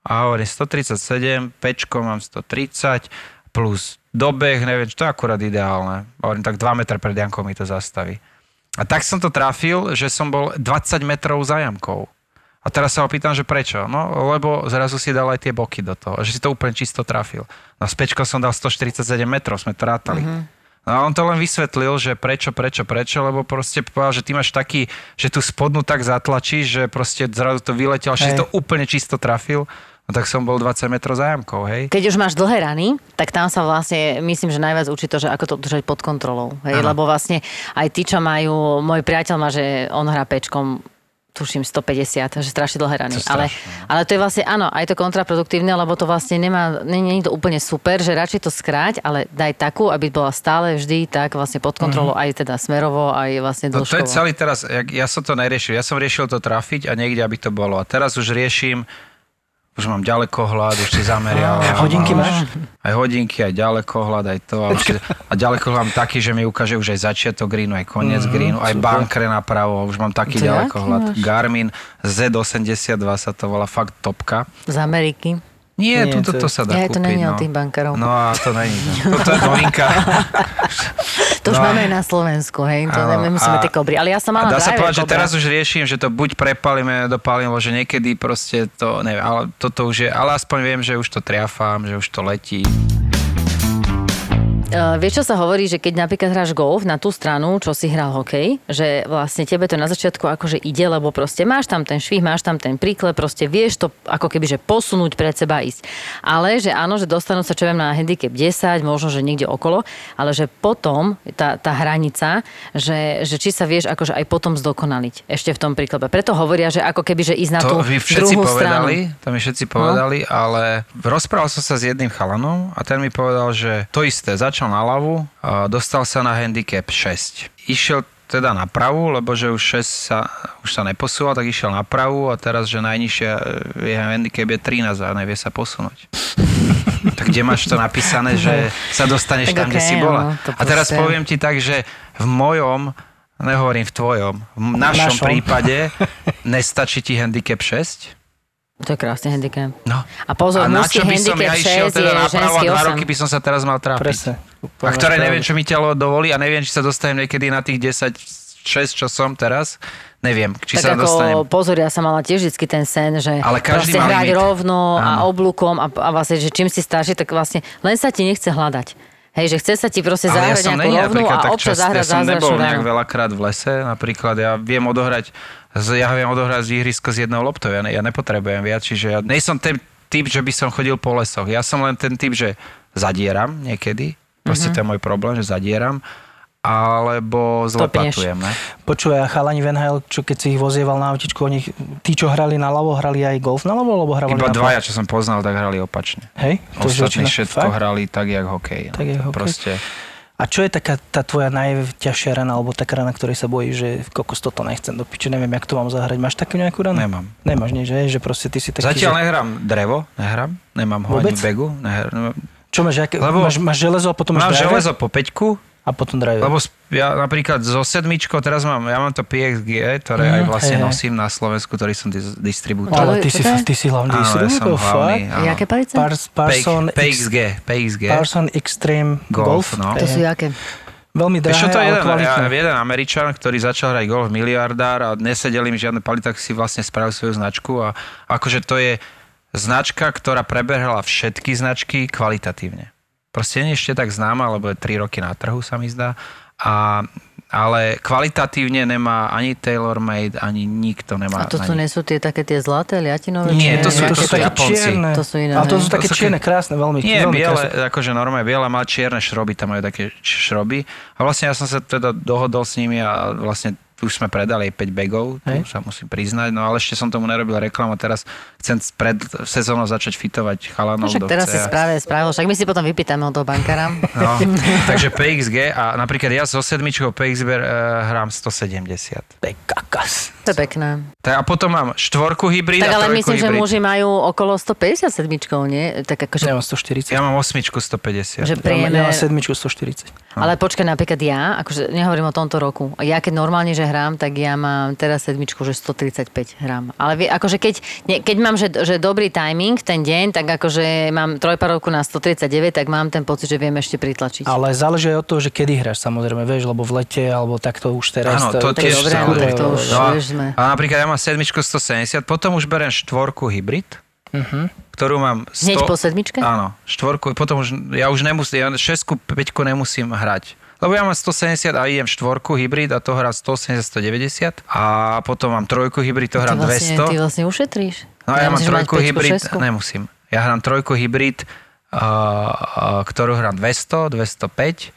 E: a hovorím 137, pečko mám 130 plus dobeh, neviem, čo to je akurát ideálne. Hovorím, tak 2 metre pred jamkou mi to zastaví. A tak som to trafil, že som bol 20 metrov za jamkou. A teraz sa ho pýtam, že prečo? No, lebo zrazu si dal aj tie boky do toho, že si to úplne čisto trafil. No s pečkou som dal 147 metrov, sme to rátali. No a on to len vysvetlil, že prečo, prečo, prečo, lebo proste povedal, že ty máš taký, že tú spodnú tak zatlačíš, že proste zrazu to vyletel, že si to úplne čisto trafil. No tak som bol 20 metrov za jamkou, hej.
D: Keď už máš dlhé rany, tak tam sa vlastne, myslím, že najviac učí to, že ako to držať pod kontrolou. Hej?
E: Áno.
D: Lebo vlastne aj tí, čo majú, môj priateľ má, že on hrá pečkom tuším 150, že strašne dlhé rany. Ale,
E: no.
D: ale to je vlastne, áno, aj to kontraproduktívne, lebo to vlastne nemá, je to úplne super, že radšej to skráť, ale daj takú, aby bola stále vždy tak vlastne pod kontrolou, aj teda smerovo, aj vlastne
E: No to je
D: dĺžkovo.
E: celý teraz, jak, ja som to neriešil, ja som riešil to trafiť a niekde, aby to bolo. A teraz už riešim, už mám ďalekohľad, už si zameriavam.
B: Hodinky
E: Už-
B: máš?
E: Aj hodinky, aj ďalekohľad, aj to. A, už, a ďalekohľad mám taký, že mi ukáže už aj začiatok greenu, aj koniec
B: Mhm,
E: greenu, aj bankre napravo, už mám taký
D: To
E: ďalekohľad.
D: máš?
E: Garmin Z82 sa to volá, fakt topka.
D: Z Ameriky.
E: Nie,
B: Nie,
E: tuto
B: to
E: to sa dá
D: Nie, to
E: kúpiť.
D: není
E: no.
D: od tých bankárov.
E: No a to není. No. Toto je novinka.
D: To už
E: No.
D: máme aj na Slovensku, hej, to
E: Áno,
D: nemusíme tie kobry. Ale ja som mala
E: dá sa povedať, že teraz už riešim, že to buď prepalíme, dopalím, že niekedy proste to, neviem, ale toto už je, ale aspoň viem, že už to triafám, že už to letí.
D: Uh, vieš, čo sa hovorí, že keď napríklad hráš golf na tú stranu, čo si hral hokej, že vlastne tebe to na začiatku akože ide, lebo proste máš tam ten švih, máš tam ten príklep, proste vieš to ako keby, že posunúť pred seba ísť. Ale že áno, že dostanú sa čo viem na handicap 10, možno, že niekde okolo, ale že potom tá, tá hranica, že, že či sa vieš akože aj potom zdokonaliť ešte v tom príklepe. Preto hovoria, že ako keby, že ísť na tú
E: To vy všetci
D: druhú
E: povedali,
D: stranu.
E: to mi všetci povedali, ale rozprával som sa s jedným chalanom a ten mi povedal, že to isté, začal na ľavu, a dostal sa na handicap 6. Išiel teda na pravú, lebo že už 6 sa, už sa neposúval, tak išiel na pravú a teraz, že najnižšia e, jeho handicap je 13 a nevie sa posunúť. tak kde máš to napísané, že sa dostaneš
D: Tak
E: tam, kde
D: okej,
E: si bola?
D: no,
E: a teraz
D: proste-
E: poviem ti tak, že v mojom, nehovorím v tvojom, v našom
B: Našom.
E: prípade nestačí ti handicap 6?
D: To je krásny handicap.
E: No.
D: A pozor,
E: a na čo by som ja išiel
D: 6
E: teda napravo a dva
D: 8.
E: roky by som sa teraz mal trápiť.
B: Presne.
E: A ktoré neviem, čo mi telo dovolí a neviem, či sa dostanem niekedy na tých 10, 6, čo som teraz. Neviem, či sa
D: tak ako,
E: dostanem.
D: pozor, ja som mala tiež vždy ten sen, že
E: Ale každý
D: hrať
E: limit.
D: rovno a
E: Áno.
D: oblúkom a, a vlastne, že čím si starší, tak vlastne len sa ti nechce hľadať. Hej, že chce sa ti proste
E: ja
D: zahrať
E: som
D: nejakú rovnú a občas zahrať
E: ja som nebol nejak veľakrát v lese, napríklad ja viem odohrať, ja viem odohrať z ihrisko s jednou loptou, ja, ne, ja nepotrebujem viac, čiže ja nejsom ten typ, že by som chodil po lesoch. Ja som len ten typ, že zadieram niekedy, proste
D: Mhm.
E: to je môj problém, že zadieram, alebo zlepatujem, ne?
B: Počúvaj, a chalani Van Hale, čo keď si ich vozieval na autičku, oni, tí, čo hrali na ľavo, hrali aj golf na ľavo, alebo hrali
E: Iba
B: na
E: dvaja, čo som poznal, tak hrali opačne.
B: Hej? To
E: Ostatní všetko
B: fakt?
E: hrali tak, jak hokej. no.
B: Tak, jak hokej.
E: Proste,
B: A čo je taká tá tvoja najťažšia rana, alebo taká rana, ktorej sa bojíš, že kokos toto nechcem do piče, neviem, jak to mám zahrať. Máš takú nejakú ranu?
E: Nemám.
B: Nemáš nič, že? že proste ty si taký,
E: Zatiaľ
B: že...
E: nehrám drevo, nehrám, nemám ho
B: Vôbec?
E: ani v begu. Nehrám.
B: Čo máš, aké...
E: Lebo-
B: máš, máš železo a potom
E: Mám
B: máš driver?
E: železo po peťku,
B: A potom driver.
E: lebo ja napríklad zo sedmičkou, teraz mám, ja mám to PXG, ktoré
B: Mhm,
E: aj vlastne
B: hej, hej.
E: nosím na Slovensku, ktorý som dis- distribútor.
B: Ale
D: To
B: ty si, ty si hlavný
E: Áno, ja som
B: distribútor,
E: hlavný.
B: fakt?
E: áno.
D: Jaké palice?
B: Pars, Parson,
E: PXG, PXG.
B: Parson Extreme
E: Golf,
B: Golf.
E: no.
D: To sú jaké?
B: Veľmi drahé,
E: čo, to je jeden, ja, jeden Američan, ktorý začal hrať golf miliardár a nesedel im žiadne pali, tak si vlastne spravil svoju značku a akože to je značka, ktorá preberhala všetky značky kvalitatívne. Proste nie ešte tak známa, lebo je 3 roky na trhu sa mi zdá. A, ale kvalitatívne nemá ani TaylorMade, ani nikto nemá.
D: A to
E: na
D: tu
E: nich.
D: nie sú tie také tie zlaté liatinové?
E: Nie, to sú-
B: to
E: to
B: sú
E: sú
B: také
E: Japonci.
B: čierne.
D: To sú iné,
B: Ale to sú také
E: To sú
B: čierne, krásne, veľmi,
E: Nie,
B: veľmi
E: biele,
B: krásne.
E: akože normálne biele má čierne šroby, tam majú také šroby. A vlastne ja som sa teda dohodol s nimi a vlastne už sme predali aj 5 bagov, tu sa musím priznať, no ale ešte som tomu nerobil reklamu, teraz chcem pred sezónou začať fitovať
D: No,
E: chalanov
D: však
E: do
D: teraz si
E: CA.
D: správne spravil, však my si potom vypýtame od toho bankára.
E: No, takže PXG a napríklad ja so sedmičkou PXG uh, hrám 170.
B: To je kakas.
D: To je pekné.
E: Tak a potom mám štvorku hybrid
D: Tak
E: a
D: ale myslím, že
E: hybrid.
D: muži majú okolo 150 sedmičkov, nie? Tak akože,
B: Ja mám 140.
E: Ja mám osmičku 150.
D: že
B: mám, ja mám sedmičku 140.
D: Ale počkaj, napríklad ja, akože nehovorím o tomto roku. Ja keď normálne, že hrám, tak ja mám teraz sedmičku, že 135 hrám. Ale vie, akože keď, nie, keď mám, že, že dobrý timing ten deň, tak akože mám trojparovku na 139, tak mám ten pocit, že viem ešte pritlačiť.
B: Ale záleží aj od toho, že kedy hráš, samozrejme, vieš, lebo v lete, alebo takto už teraz.
E: Áno, to
B: je
E: tiež
D: Dobre,
E: hovorí.
D: tak to už,
E: No
D: vieš, sme.
E: A napríklad ja mám sedmičku 170, potom už berem štvorku hybrid, ktorú mám 100...
D: Hneď po sedmičke?
E: Áno, štvorku, potom už, ja už nemusím, ja šestku, peťku nemusím hrať. Lebo ja mám 170 a idem štvorku hybrid a to hrá 180, 190 a potom mám trojku hybrid, to hrá
D: vlastne,
E: 200.
D: Ty vlastne ušetríš.
E: No ja mám
D: Nemusíš mať
E: trojku hybrid,
D: šesťku.
E: nemusím. Ja hrám trojku hybrid, uh, uh, ktorú hrám 200, 205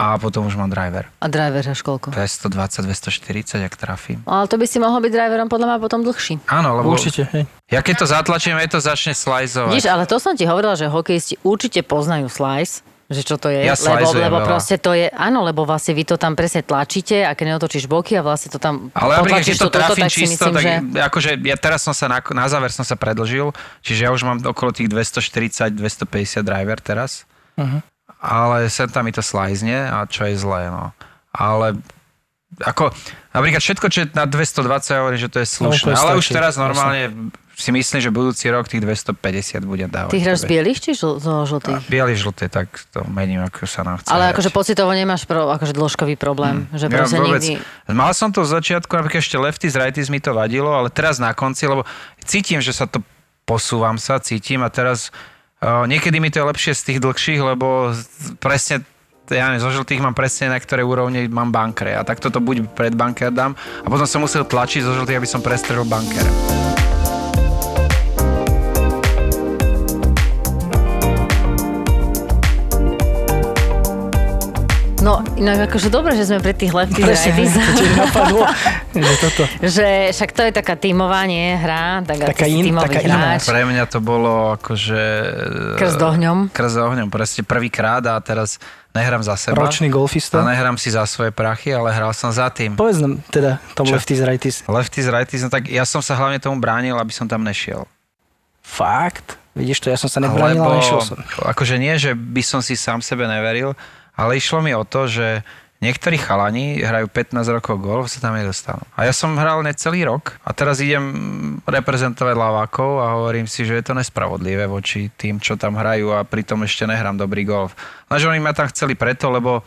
E: a potom už mám driver.
D: A driver až koľko?
E: 220, 240, ak trafím.
D: Ale to by si mohol byť driverom podľa mňa potom dlhší.
E: Áno, lebo
B: Určite, hej.
E: ja keď to zatlačím, aj to začne slajzovať.
D: Vidíš, ale to som ti hovorila, že hokejisti určite poznajú slice, že čo to je,
E: Ja
D: lebo, lebo
E: veľa.
D: proste to je, áno, lebo vlastne vy to tam presne tlačíte a keď neotočíš boky a vlastne to tam
E: Ale napríklad,
D: potlačíš
E: keď to
D: toto,
E: trafím
D: tak si
E: čisto,
D: myslím,
E: tak
D: že...
E: akože ja teraz som sa na, na záver som sa predlžil, čiže ja už mám okolo tých 240, 250 driver teraz.
B: Mhm.
E: Ale sem tam mi to slajzne a čo je zlé, no. Ale ako, napríklad všetko, čo je na 220, ja hovorím, že to je slušné.
B: No,
E: ale už teraz normálne si myslím, že budúci rok tých 250 budem dávať.
D: Ty hráš z bielých či žl- zo žltých?
E: Bielý, žltý, tak to mením, ako sa nám chce
D: Ale
E: hrať.
D: akože pocitovo nemáš pro, akože dĺžkový problém, že
E: Ja
D: proste
E: vôbec,
D: nikdy...
E: Mal som to z začiatku, napríklad ešte lefties, righties mi to vadilo, ale teraz na konci, lebo cítim, že sa to posúvam sa, cítim a teraz uh, niekedy mi to je lepšie z tých dlhších, lebo z- presne ja neviem, zo žltých mám presne na ktoré úrovne mám bankre a takto to buď pred banker dám a potom som musel tlačiť zo žltých, aby som prestrelil banker.
D: No, inak akože dobre, že sme pri tých lefty
B: Presne, to napadlo, že toto.
D: že však to je taká tímová, nie, hra, tak
B: Taká in- taká iná.
E: Pre mňa to bolo akože...
D: Krst ohňom.
E: Krst ohňom, presne prvýkrát a teraz nehrám za seba.
B: Ročný
E: A
B: golfista.
E: nehrám si za svoje prachy, ale hral som za tým.
B: Povedz nám teda tom
E: Čo?
B: lefties, righties.
E: Lefties, righties, no tak ja som sa hlavne tomu bránil, aby som tam nešiel.
B: Fakt? Vidíš to, ja som sa nebránil, ale nešiel som.
E: akože nie, že by som si sám sebe neveril, ale išlo mi o to, že niektorí chalani hrajú 15 rokov golf, sa tam nedostanú. A ja som hral necelý rok a teraz idem reprezentovať lavákov a hovorím si, že je to nespravodlivé voči tým, čo tam hrajú a pritom ešte nehrám dobrý golf. Lenže oni ma tam chceli preto, lebo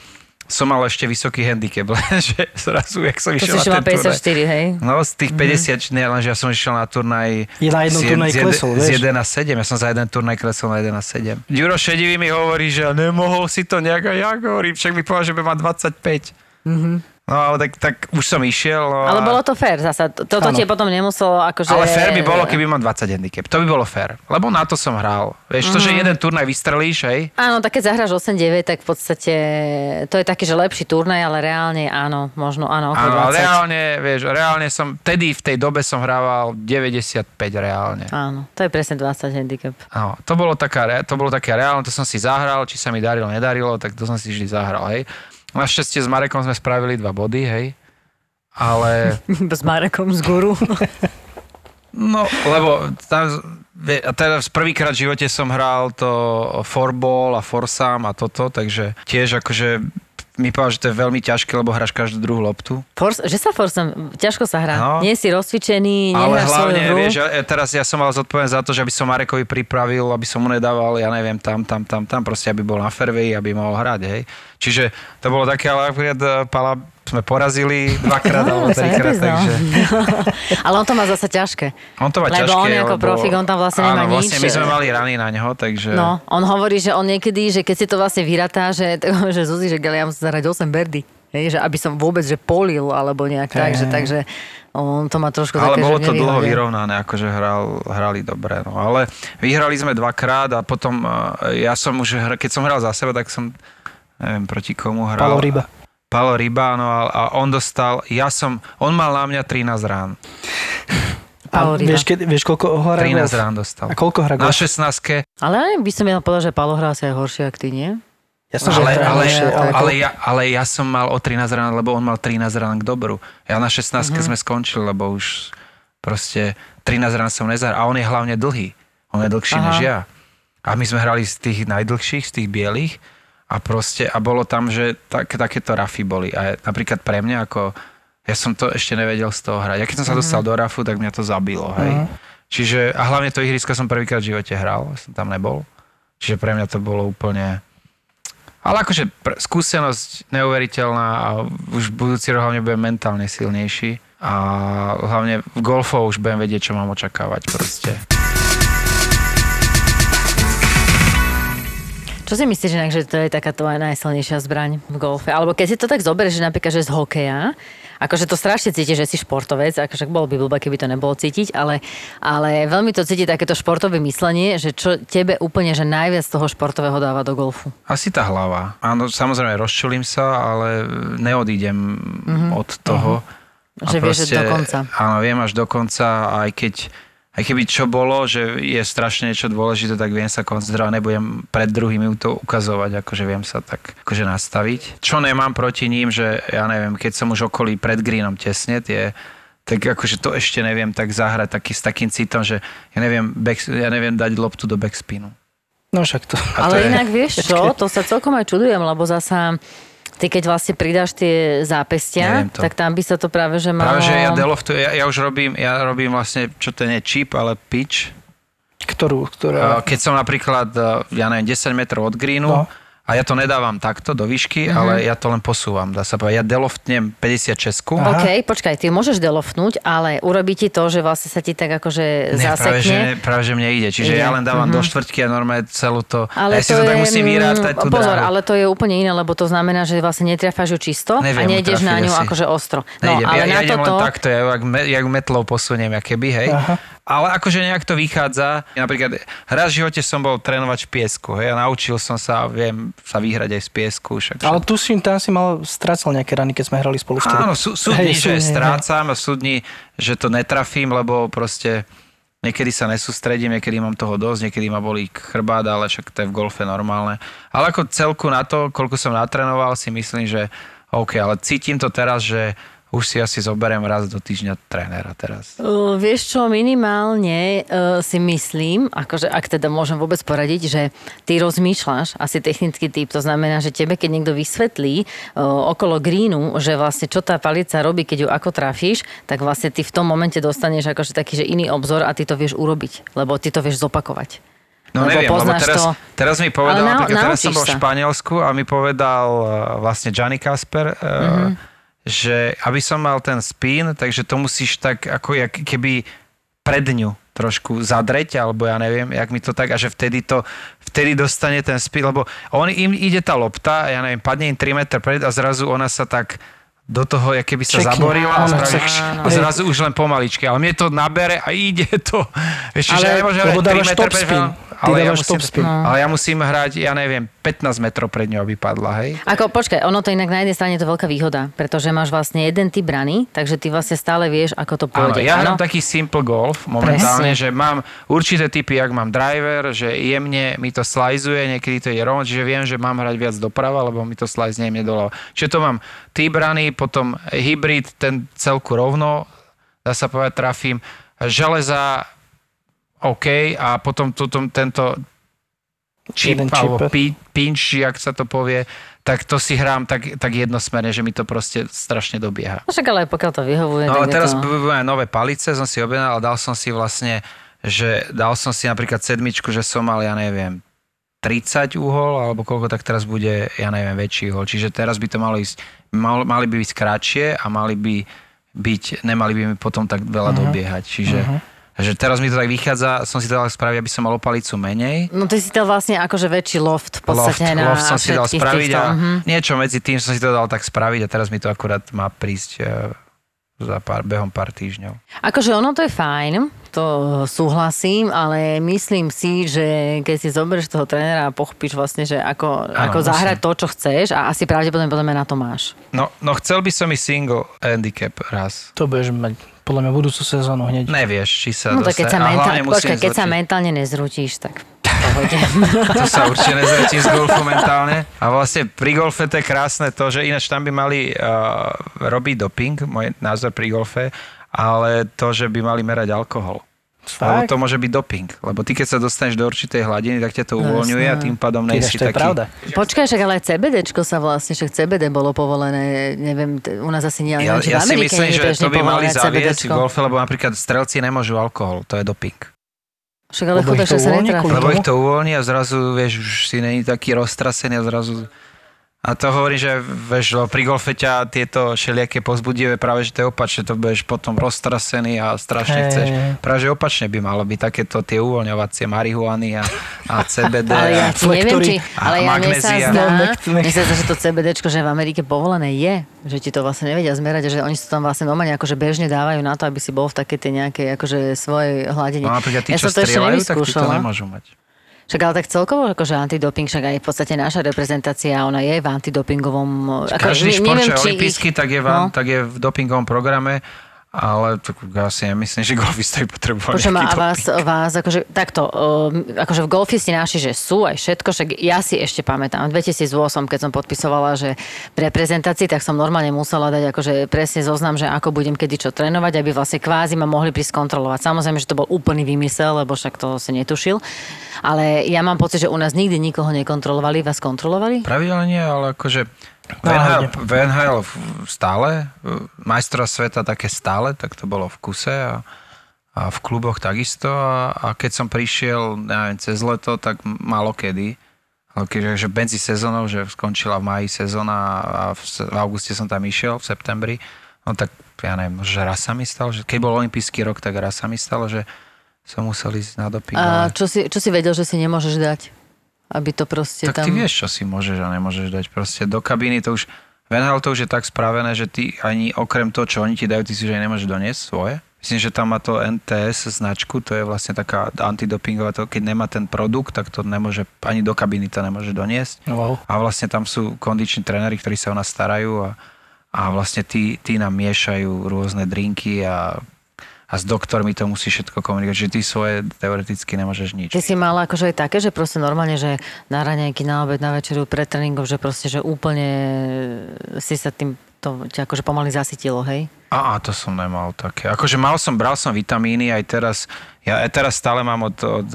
E: som mal ešte vysoký handicap, lenže zrazu, jak som
D: To
E: išiel na ten turnaj,
D: 54, hej?
E: No z tých 50, nie, lenže ja som išiel na turnaj...
B: Je na jednom
E: z jed-
B: turnaji
E: z
B: klesol,
E: Z
B: vieš?
E: 1 na 7, ja som za jeden turnaj klesol na 1 na 7. Ďuro Šedivý mi hovorí, že nemohol si to nejak a ja hovorím, však mi povedal, že by má 25. No ale tak, tak už som išiel. No,
D: Ale
E: a-
D: bolo to fér zasa. Toto
B: Áno.
D: tie potom nemuselo akože...
E: ale fér by bolo, keby mám 20 handicap. To by bolo fér. Lebo na to som hral. Vieš, to, že jeden turnaj vystrelíš, hej,
D: Áno, tak keď zahráš 8-9, tak v podstate to je taký, že lepší turnaj, ale reálne áno, možno áno,
E: Áno,
D: 20.
E: ale reálne, vieš, reálne som, tedy v tej dobe som hrával 95 reálne.
D: Áno, to je presne 20 handicap.
E: No, to bolo, taká, to bolo také reálne, to som si zahral, či sa mi darilo, nedarilo, tak to som si vždy zahral, hej. Našťastie s Marekom sme spravili dva body, hej. Ale,
D: S Marekom z guru.
E: no, lebo tam, a teraz prvýkrát v živote som hral to forball a forsam a toto, takže tiež akože mi povedal, že to je veľmi ťažké, lebo hráš každú druhú loptu.
D: Force, že sa forcem, ťažko sa hrá.
E: No.
D: Nie si rozcvičený,
E: Ale
D: nehráš svoju
E: hlavne,
D: hru.
E: vieš, ja, teraz ja som mal zodpovednosť za to, že aby som Marekovi pripravil, aby som mu nedával, ja neviem, tam, tam, tam, tam, proste aby bol na fairway, aby mohol hrať, hej. Čiže to bolo také, ale eh, Pala sme porazili dvakrát alebo trikrát, takže
D: Ale on to má zase ťažké.
E: on to má
D: Lebo
E: ťažké.
D: on ako
E: lebo-
D: profik, on tam vlastne nemá
E: áno,
D: nič.
E: vlastne my sme mali rany na neho, takže...
D: No, on hovorí, že on niekedy, že keď si to vlastne vyratá, že, že Zuzi, že ja musím zahrať 8 berdy. Hej, že aby som vôbec, že polil, alebo nejak tak, že, takže on to má trošku
E: Ale
D: také,
E: bolo
D: že
E: to dlho vyrovnané, akože hral, hrali dobre. No. Ale vyhrali sme dvakrát a potom eh, ja som už, keď som hral za seba, tak som, neviem proti komu hral.
B: Palo Ryba.
E: Palo Ryba, no a, a on dostal, ja som, on mal na mňa 13 rán.
D: Paolo
B: A
D: Riba.
B: vieš, keď, vieš, koľko hrá
E: 13
B: golf?
E: rán dostal.
B: A koľko hrá
E: Na
B: golf?
E: 16
D: Ale by som ja povedal, že Palo hrá si aj horšie, ako ty, nie?
B: Jasne, že
E: ale, ale,
B: horšie,
E: ale,
B: ale,
E: ja, ale ja som mal o 13 rán, lebo on mal 13 rán k dobru. Ja na 16 sme skončili, lebo už proste 13 rán som nezahral. A on je hlavne dlhý. On je dlhší
D: Aha.
E: než ja. A my sme hrali z tých najdlhších, z tých bielých a proste, a bolo tam, že tak, takéto rafy boli. A napríklad pre mňa ako, ja som to ešte nevedel z toho hrať. Ja keď som sa dostal do rafu, tak mňa to zabilo, hej. Čiže, a hlavne to ihrisko som prvýkrát v živote hral, som tam nebol. Čiže pre mňa to bolo úplne... Ale akože pr- skúsenosť neuveriteľná a už budúci rok hlavne budem mentálne silnejší. A hlavne v golfo už budem vedieť, čo mám očakávať proste.
D: Čo si myslíš inak, že to je taká tvoja najsilnejšia zbraň v golfe? Alebo keď si to tak zoberieš, že napríklad, že z hokeja, akože to strašne cítiš, že si športovec, akože bolo by blbé, keby to nebolo cítiť, ale, ale veľmi to cíti takéto športové myslenie, že čo tebe úplne, že najviac toho športového dáva do golfu.
E: Asi tá hlava. Áno, samozrejme, rozčulím sa, ale neodídem mm-hmm. od toho.
D: Uh-huh. Že vieš, že do konca.
E: Áno, viem až do konca, aj keď aj keby čo bolo, že je strašne niečo dôležité, tak viem sa koncentrovať, nebudem pred druhými to ukazovať, akože viem sa tak akože nastaviť. Čo nemám proti ním, že ja neviem, keď som už okolí pred greenom tesne, tie tak akože to ešte neviem tak zahrať taký, s takým citom, že ja neviem, back, ja neviem dať loptu do backspinu.
B: No však to.
D: Ale to inak je... vieš čo, to sa celkom aj čudujem, lebo zasa ty keď vlastne pridáš tie zápestia, tak tam by sa to práve, že malo...
E: Práve, že ja deloftu, ja, ja už robím, ja robím vlastne, čo to nie chip, ale pitch.
B: Ktorú? Ktorá...
E: Keď som napríklad, ja neviem, 10 metrov od greenu, no a ja to nedávam takto do výšky, uh-huh. ale ja to len posúvam, dá sa povedať. Ja deloftnem 56.
D: Aha. OK, počkaj, ty môžeš deloftnúť, ale urobí ti to, že vlastne sa ti tak akože
E: Nie,
D: zasekne.
E: Práve že, práve, že mne ide. Čiže ide. ja len dávam uh-huh. do štvrtky a normálne celú to...
D: Ale
E: ja si to, to tak musím vyrátať tú
D: Pozor,
E: dráhu.
D: ale to je úplne iné, lebo to znamená, že vlastne netriafáš ju čisto
E: Neviem
D: a nejdeš na ňu
E: asi.
D: akože ostro.
E: No,
D: Nejdem. ale
E: ja,
D: na
E: ja idem
D: toto...
E: len takto, ja, jak, jak metlou posuniem, keby, hej. Aha. Ale akože nejak to vychádza. Napríklad raz v živote som bol trénovať v piesku. Hej, a naučil som sa viem sa vyhrať aj z piesku. Však,
B: Ale tu si, tam si mal strácal nejaké rany, keď sme hrali spolu vtedy.
E: Áno, sú, sú dní, že strácam a sú dní, že to netrafím, lebo proste niekedy sa nesústredím, niekedy mám toho dosť, niekedy ma bolí chrbát, ale však to je v golfe normálne. Ale ako celku na to, koľko som natrénoval, si myslím, že OK, ale cítim to teraz, že už si asi zoberiem raz do týždňa trénera teraz.
D: Uh, vieš čo, minimálne uh, si myslím, akože ak teda môžem vôbec poradiť, že ty rozmýšľaš, asi technický typ, to znamená, že tebe, keď niekto vysvetlí uh, okolo greenu, že vlastne čo tá palica robí, keď ju ako trafíš, tak vlastne ty v tom momente dostaneš akože taký, že iný obzor a ty to vieš urobiť, lebo ty to vieš zopakovať.
E: No lebo neviem, lebo teraz, to... teraz mi povedal, na, napríklad teraz som bol v Španielsku a mi povedal uh, vlastne Gianni Kasper, uh, mm-hmm že aby som mal ten spin, takže to musíš tak ako jak, keby pred ňu trošku zadreť, alebo ja neviem, jak mi to tak, a že vtedy to, vtedy dostane ten spin, lebo on, im ide tá lopta, ja neviem, padne im 3 metre pred a zrazu ona sa tak do toho, jak keby sa Čekne, zaborila a, spraví, a zrazu už len pomaličky. Ale mne to nabere a ide to. Vieš, ale, že ja nemôžem
B: lebo dávaš top spin.
E: Ale ja, musím, spin. No. ale ja musím hrať, ja neviem, 15 metrov pred ňou, aby padla, hej?
D: Ako, počkaj, ono to inak na jednej strane je to veľká výhoda, pretože máš vlastne jeden typ brany, takže ty vlastne stále vieš, ako to pôjde.
E: Áno, ja hrám taký simple golf momentálne, Presne. že mám určité typy, ak mám driver, že jemne mi to slajzuje, niekedy to je rovno, čiže viem, že mám hrať viac doprava, lebo mi to slajzne jemne doľava. Čiže to mám typ brany, potom hybrid, ten celku rovno, dá sa povedať, trafím. Železa OK, a potom tuto, tento čip, alebo pinch, jak sa to povie, tak to si hrám tak, tak jednosmerne, že mi to proste strašne dobieha.
D: No však ale pokiaľ to vyhovuje.
E: No
D: a
E: teraz
D: to...
E: nové palice, som si objednal a dal som si vlastne, že dal som si napríklad sedmičku, že som mal, ja neviem, 30 uhol, alebo koľko, tak teraz bude, ja neviem, väčší uhol. Čiže teraz by to malo ísť, mal, mali by byť kratšie a mali by byť, nemali by mi potom tak veľa uh-huh. dobiehať. Čiže uh-huh že teraz mi to tak vychádza, som si to dal spraviť, aby som mal opalicu menej.
D: No ty si dal vlastne akože väčší loft v podstate
E: loft,
D: na
E: loft som si dal spraviť
D: týchto,
E: a uh-huh. niečo medzi tým som si to dal tak spraviť a teraz mi to akurát má prísť e, za pár, behom pár týždňov.
D: Akože ono to je fajn, to súhlasím, ale myslím si, že keď si zoberieš toho trénera a pochopíš vlastne, že ako, ano, ako zahrať to, čo chceš a asi pravdepodobne na to máš.
E: No, no chcel by som i single handicap raz.
B: To budeš mať podľa mňa budúcu sezónu hneď.
E: Nevieš, či sa
D: No tak keď sa, mentál, počkaj, keď sa mentálne nezrutíš, tak pohode.
E: to sa určite nezrutí z golfu mentálne. A vlastne pri golfe to je krásne to, že ináč tam by mali uh, robiť doping, môj názor pri golfe, ale to, že by mali merať alkohol. Fakt? Lebo to môže byť doping. Lebo ty, keď sa dostaneš do určitej hladiny, tak ťa to uvoľňuje a tým pádom nejsi taký...
B: pravda.
D: Počkaj, však ale CBDčko sa vlastne, však CBD bolo povolené, neviem, u nás asi nie,
E: ja,
D: ja,
E: ja si myslím, že to by mali zaviesť v golfe, lebo napríklad strelci nemôžu alkohol, to je doping.
D: Však ale chudák, že sa
E: Lebo ich to uvoľní a zrazu, vieš, už si není taký roztrasený a zrazu A to hovorím, že lebo pri golfe ťa tieto všelijaké pozbudivé práve, že to je opačne, to budeš potom roztrasený a strašne
B: Hej.
E: chceš. Práve, že opačne by malo byť takéto tie uvoľňovacie marihuany a, a CBD.
D: Ale ja
E: a,
D: neviem, či... Ale ja mne sa zdá, mne sa zdá, že to CBDčko, že v Amerike povolené je, že ti to vlastne nevedia zmerať, a že oni si to tam vlastne normálne akože bežne dávajú na to, aby si bol v takej tej nejakej akože svojej hladine.
E: No napríklad tí,
D: ja
E: čo
D: som to ešte
E: strieľajú, tak tí to nemôžu mať.
D: Však ale tak celkovo, akože antidoping, však aj v podstate naša reprezentácia, ona je v antidopingovom... Ako,
E: Každý šport, je
D: či
E: olimpijský,
D: ich-
E: tak je, v,
D: no.
E: tak je v dopingovom programe, ale tak ja si nemyslím, že golfisti by
D: Počujem,
E: nejaký
D: a vás,
E: doping.
D: vás akože, takto, um, akože v golfi ste našli, že sú aj všetko, však ja si ešte pamätám, v 2008, keď som podpisovala, že pre reprezentácii, tak som normálne musela dať akože presne zoznam, že ako budem kedy čo trénovať, aby vlastne kvázi ma mohli prísť kontrolovať. Samozrejme, že to bol úplný vymysel, lebo však to si netušil. Ale ja mám pocit, že u nás nikdy nikoho nekontrolovali, vás kontrolovali?
E: Pravidelne nie, ale akože v
B: Náhodne.
E: NHL, v NHL stále, majstra sveta také stále, tak to bolo v kuse a, a v kluboch takisto a, a keď som prišiel, neviem, cez leto, tak málo kedy. Ale keďže že medzi sezónou, že skončila v máji sezóna a v, v auguste som tam išiel, v septembri, no tak ja neviem, že raz sa mi stalo, že keď bol olympijský rok, tak raz sa mi stalo, že som musel ísť na doping.
D: A
E: ale-
D: čo si, čo si vedel, že si nemôžeš dať? Aby to proste
E: tak
D: tam...
E: ty vieš, čo si môžeš a nemôžeš dať. Proste do kabíny to už... V NHL to už je tak spravené, že ty ani okrem toho, čo oni ti dajú, ty si aj nemôžeš doniesť svoje. Myslím, že tam má to NTS značku, to je vlastne taká antidopingová, to, keď nemá ten produkt, tak to nemôže, ani do kabíny to nemôže doniesť.
B: Wow.
E: A vlastne tam sú kondiční tréneri, ktorí sa o nás starajú a, a vlastne tí, tí nám miešajú rôzne drinky a, a s doktormi to musí všetko komunikovať, že ty svoje teoreticky nemôžeš nič.
D: Ty si mala akože aj také, že proste normálne, že na raňajky, na obed, na večeru, pred tréningom, že proste, že úplne si sa tým to ťa akože pomaly zasytilo, hej?
E: Á, to som nemal také. Akože mal som, bral som vitamíny aj teraz. Ja aj teraz stále mám od, od,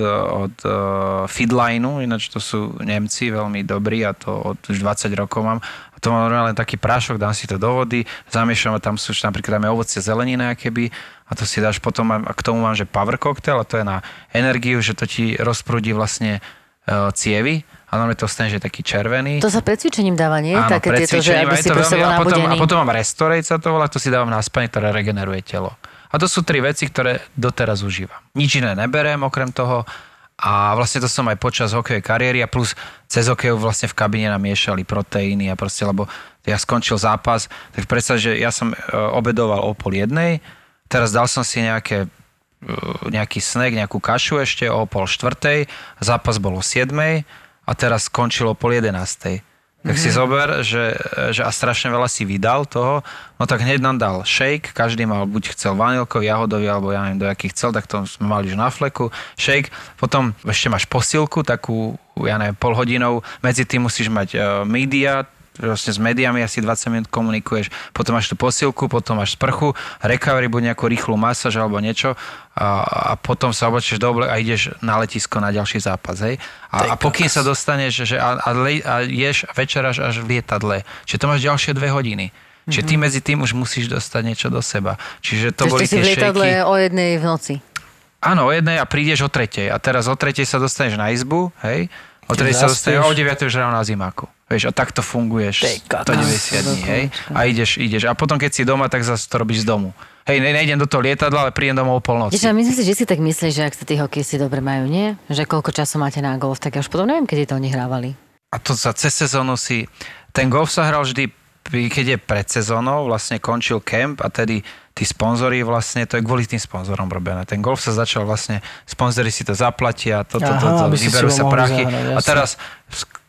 E: od uh, Fidlineu, ináč to sú Nemci veľmi dobrí a to od už 20 rokov mám. To mám normálne taký prášok, dám si to do vody, zamiešam a tam sú napríklad dáme ovocie, zelenina keby a to si dáš potom, a k tomu mám, že power cocktail a to je na energiu, že to ti rozprúdi vlastne uh, cievy a normálne to stane, že je taký červený.
D: To sa pred cvičením dáva, nie?
E: Áno,
D: Také tieto, že aby si
E: to veľmi- a potom, a potom mám Restorate sa to volá, to si dávam na spanie, ktoré regeneruje telo. A to sú tri veci, ktoré doteraz užívam. Nič iné neberiem okrem toho a vlastne to som aj počas hokejovej kariéry a plus cez hokej vlastne v kabine nám miešali proteíny a proste, lebo ja skončil zápas, tak predstav, že ja som e, obedoval o pol jednej, teraz dal som si nejaké e, nejaký snack, nejakú kašu ešte o pol štvrtej, zápas bol o siedmej a teraz skončilo o pol jedenastej. Tak si zober, že, že a strašne veľa si vydal toho, no tak hneď nám dal shake, každý mal buď chcel vanilkový, jahodový, alebo ja neviem, do akých chcel, tak to sme mali už na fleku, shake, potom ešte máš posilku, takú, ja neviem, pol hodinou, medzi tým musíš mať uh, media, vlastne s médiami asi 20 minút komunikuješ, potom máš tú posilku, potom máš sprchu, recovery, buď nejakú rýchlu masáž alebo niečo a, a potom sa oblečeš do oblek a ideš na letisko na ďalší zápas, hej. A, a pokým sa dostaneš, že a, a, le, a ješ a večeraš až v lietadle, čiže to máš ďalšie dve hodiny. Čiže ty medzi tým už musíš dostať niečo do seba. Čiže to
D: Čiže
E: boli
D: ty si
E: tie
D: v lietadle
E: šejky.
D: o jednej v noci.
E: Áno, o jednej a prídeš o tretej. A teraz o tretej sa dostaneš na izbu, hej? O tretej sa dostaneš a o 9. už ráno na zimáku. Vieš, a takto funguješ
B: Tej kokos.
E: 190 dní, hej? A ideš, ideš. A potom, keď si doma, tak zase to robíš z domu. Hej, ne, nejdem do toho lietadla, ale prídem domov o polnoci.
D: Čiže myslím si, že si tak myslíš, že ak sa tí hokejisti dobre majú, nie? Že koľko času máte na golf, tak ja už potom neviem, kedy to oni hrávali.
E: A to za cez sezónu si... Ten golf sa hral vždy, keď je pred sezónou, vlastne končil kemp a tedy tí sponzori vlastne, to je kvôli tým sponzorom robené. Ten golf sa začal vlastne, sponzori si to zaplatia, toto,
B: Aha,
E: toto,
B: si
E: vyberú sa prachy.
B: zahrať,
E: a teraz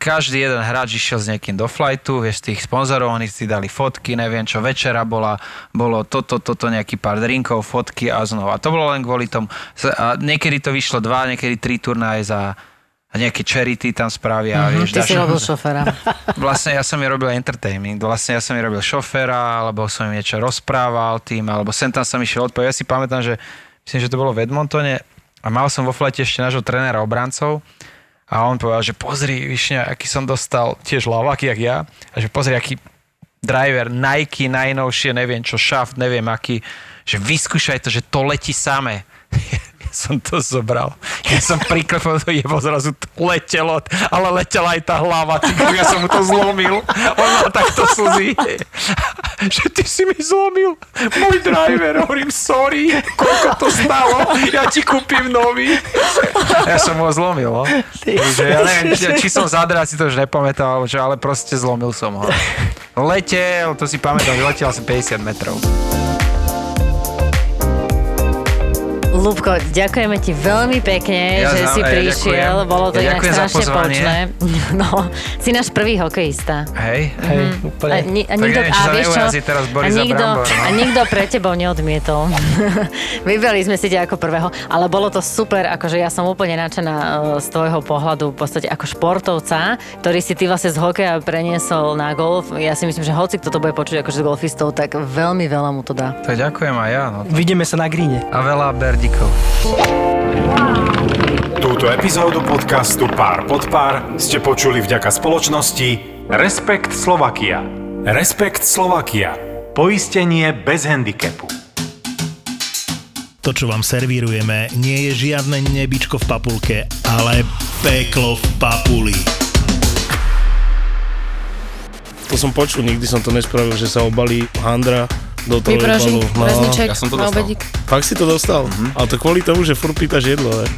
E: každý jeden hráč išiel s niekým do flightu, vieš, tých sponzorov, oni si dali fotky, neviem čo, večera bola, bolo toto, toto, nejaký pár drinkov, fotky a znova. A to bolo len kvôli tomu. A niekedy to vyšlo dva, niekedy tri turnaje za a nejaké charity tam spravia, mm-hmm, vieš,
D: Ty si robil šoféra.
E: Vlastne ja som mi robil entertainment, vlastne ja som mi robil šoféra, alebo som im niečo rozprával tým, alebo sem tam som išiel odpovedať. Ja si pamätám, že myslím, že to bolo v Edmontone a mal som vo flete ešte nášho trénera obrancov a on povedal, že pozri, Višňa, aký som dostal tiež lavaky, jak ja, a že pozri, aký driver, Nike, najnovšie, neviem čo, shaft, neviem aký, že vyskúšaj to, že to letí samé. som to zobral. Ja som priklepol to jebo, zrazu letelo, ale letela aj tá hlava. Ty, ja som mu to zlomil. On má takto slzy. Že ty si mi zlomil môj driver. Hovorím, sorry, koľko to stalo. Ja ti kúpim nový. Ja som ho zlomil, no. Takže ja neviem, či, som zadral, si to už nepamätal, ale proste zlomil som ho. Letel, to si pamätám, vyletel asi 50 metrov.
D: Lúbko, ďakujeme ti veľmi pekne,
E: Ja
D: že
E: za-
D: si
E: ja
D: prišiel.
E: ďakujem.
D: Bolo to
E: Ja
D: inak strašne počné. No, si náš prvý hokejista.
E: Hej.
B: Hej,
D: A,
B: úplne.
D: ni, a
E: Tak
D: nikto,
E: neviem,
D: a vieš čo?
E: teraz
D: a nikto,
E: brambor, no.
D: a nikto pre tebou neodmietol. Vybrali sme si ťa ako prvého, ale bolo to super, akože ja som úplne nadšená eh, z tvojho pohľadu, v podstate ako športovca, ktorý si ty vlastne z hokeja preniesol na golf. Ja si myslím, že hoci kto to bude počuť akože z golfistov, tak veľmi veľa mu to dá.
E: Tak ďakujem aj ja. No.
B: Vidíme sa na gríne.
E: A veľa berdikov.
C: Túto epizódu podcastu Pár pod pár ste počuli vďaka spoločnosti Respekt Slovakia. Respekt Slovakia. Poistenie bez handicapu.
F: To, čo vám servírujeme, nie je žiadne nebičko v papulke, ale peklo v papuli.
G: To som počul, nikdy som to nespravil, že sa obalí handra do toho obalu.
H: rezniček
I: Ja som to
H: na
I: dostal.
H: obedík.
G: Fakt si to dostal? Ale to kvôli tomu, že furt pýtaš jedlo, ne?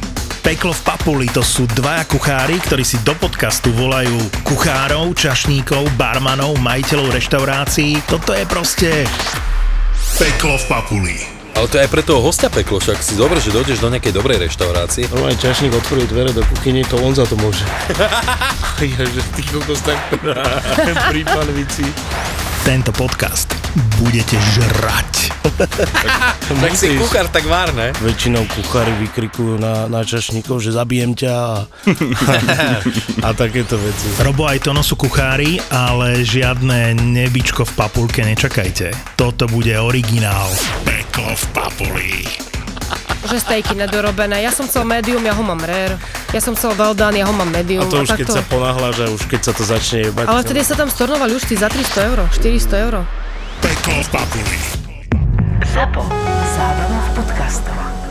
F: Peklo v papuli to sú dvaja kuchári, ktorí si do podcastu volajú kuchárov, čašníkov, barmanov, majiteľov reštaurácií. Toto je proste peklo v papuli.
I: Ale to je aj pre toho hostia peklo, však si dobre, že dojdeš do nejakej dobrej reštaurácie.
G: Normálne čašník otvorí dvere do kuchyne, to on za to môže. ja, že ty kokos tak pri panvici.
F: Tento podcast budete žrať.
I: Tak si kuchár tak vár, ne?
G: Väčšinou kuchári vykrikujú na, na čašníkov, že zabijem ťa a, a takéto veci.
F: Robo aj Tono sú kuchári, ale žiadne nebičko v papulke nečakajte. Toto bude originál. Peklo v papuli.
H: Že stejky nedorobené. Ja som chcel medium, ja ho mám rare. Ja som chcel well done, ja ho mám medium.
G: A to už keď
H: takto.
G: sa ponáhľaš a už keď sa to začne jebať.
H: Ale vtedy sa tam stornovali už tí za 300 eur, 400 eur.
F: Peklo v papuli.
A: ZAPO. Zábrná v podcastov.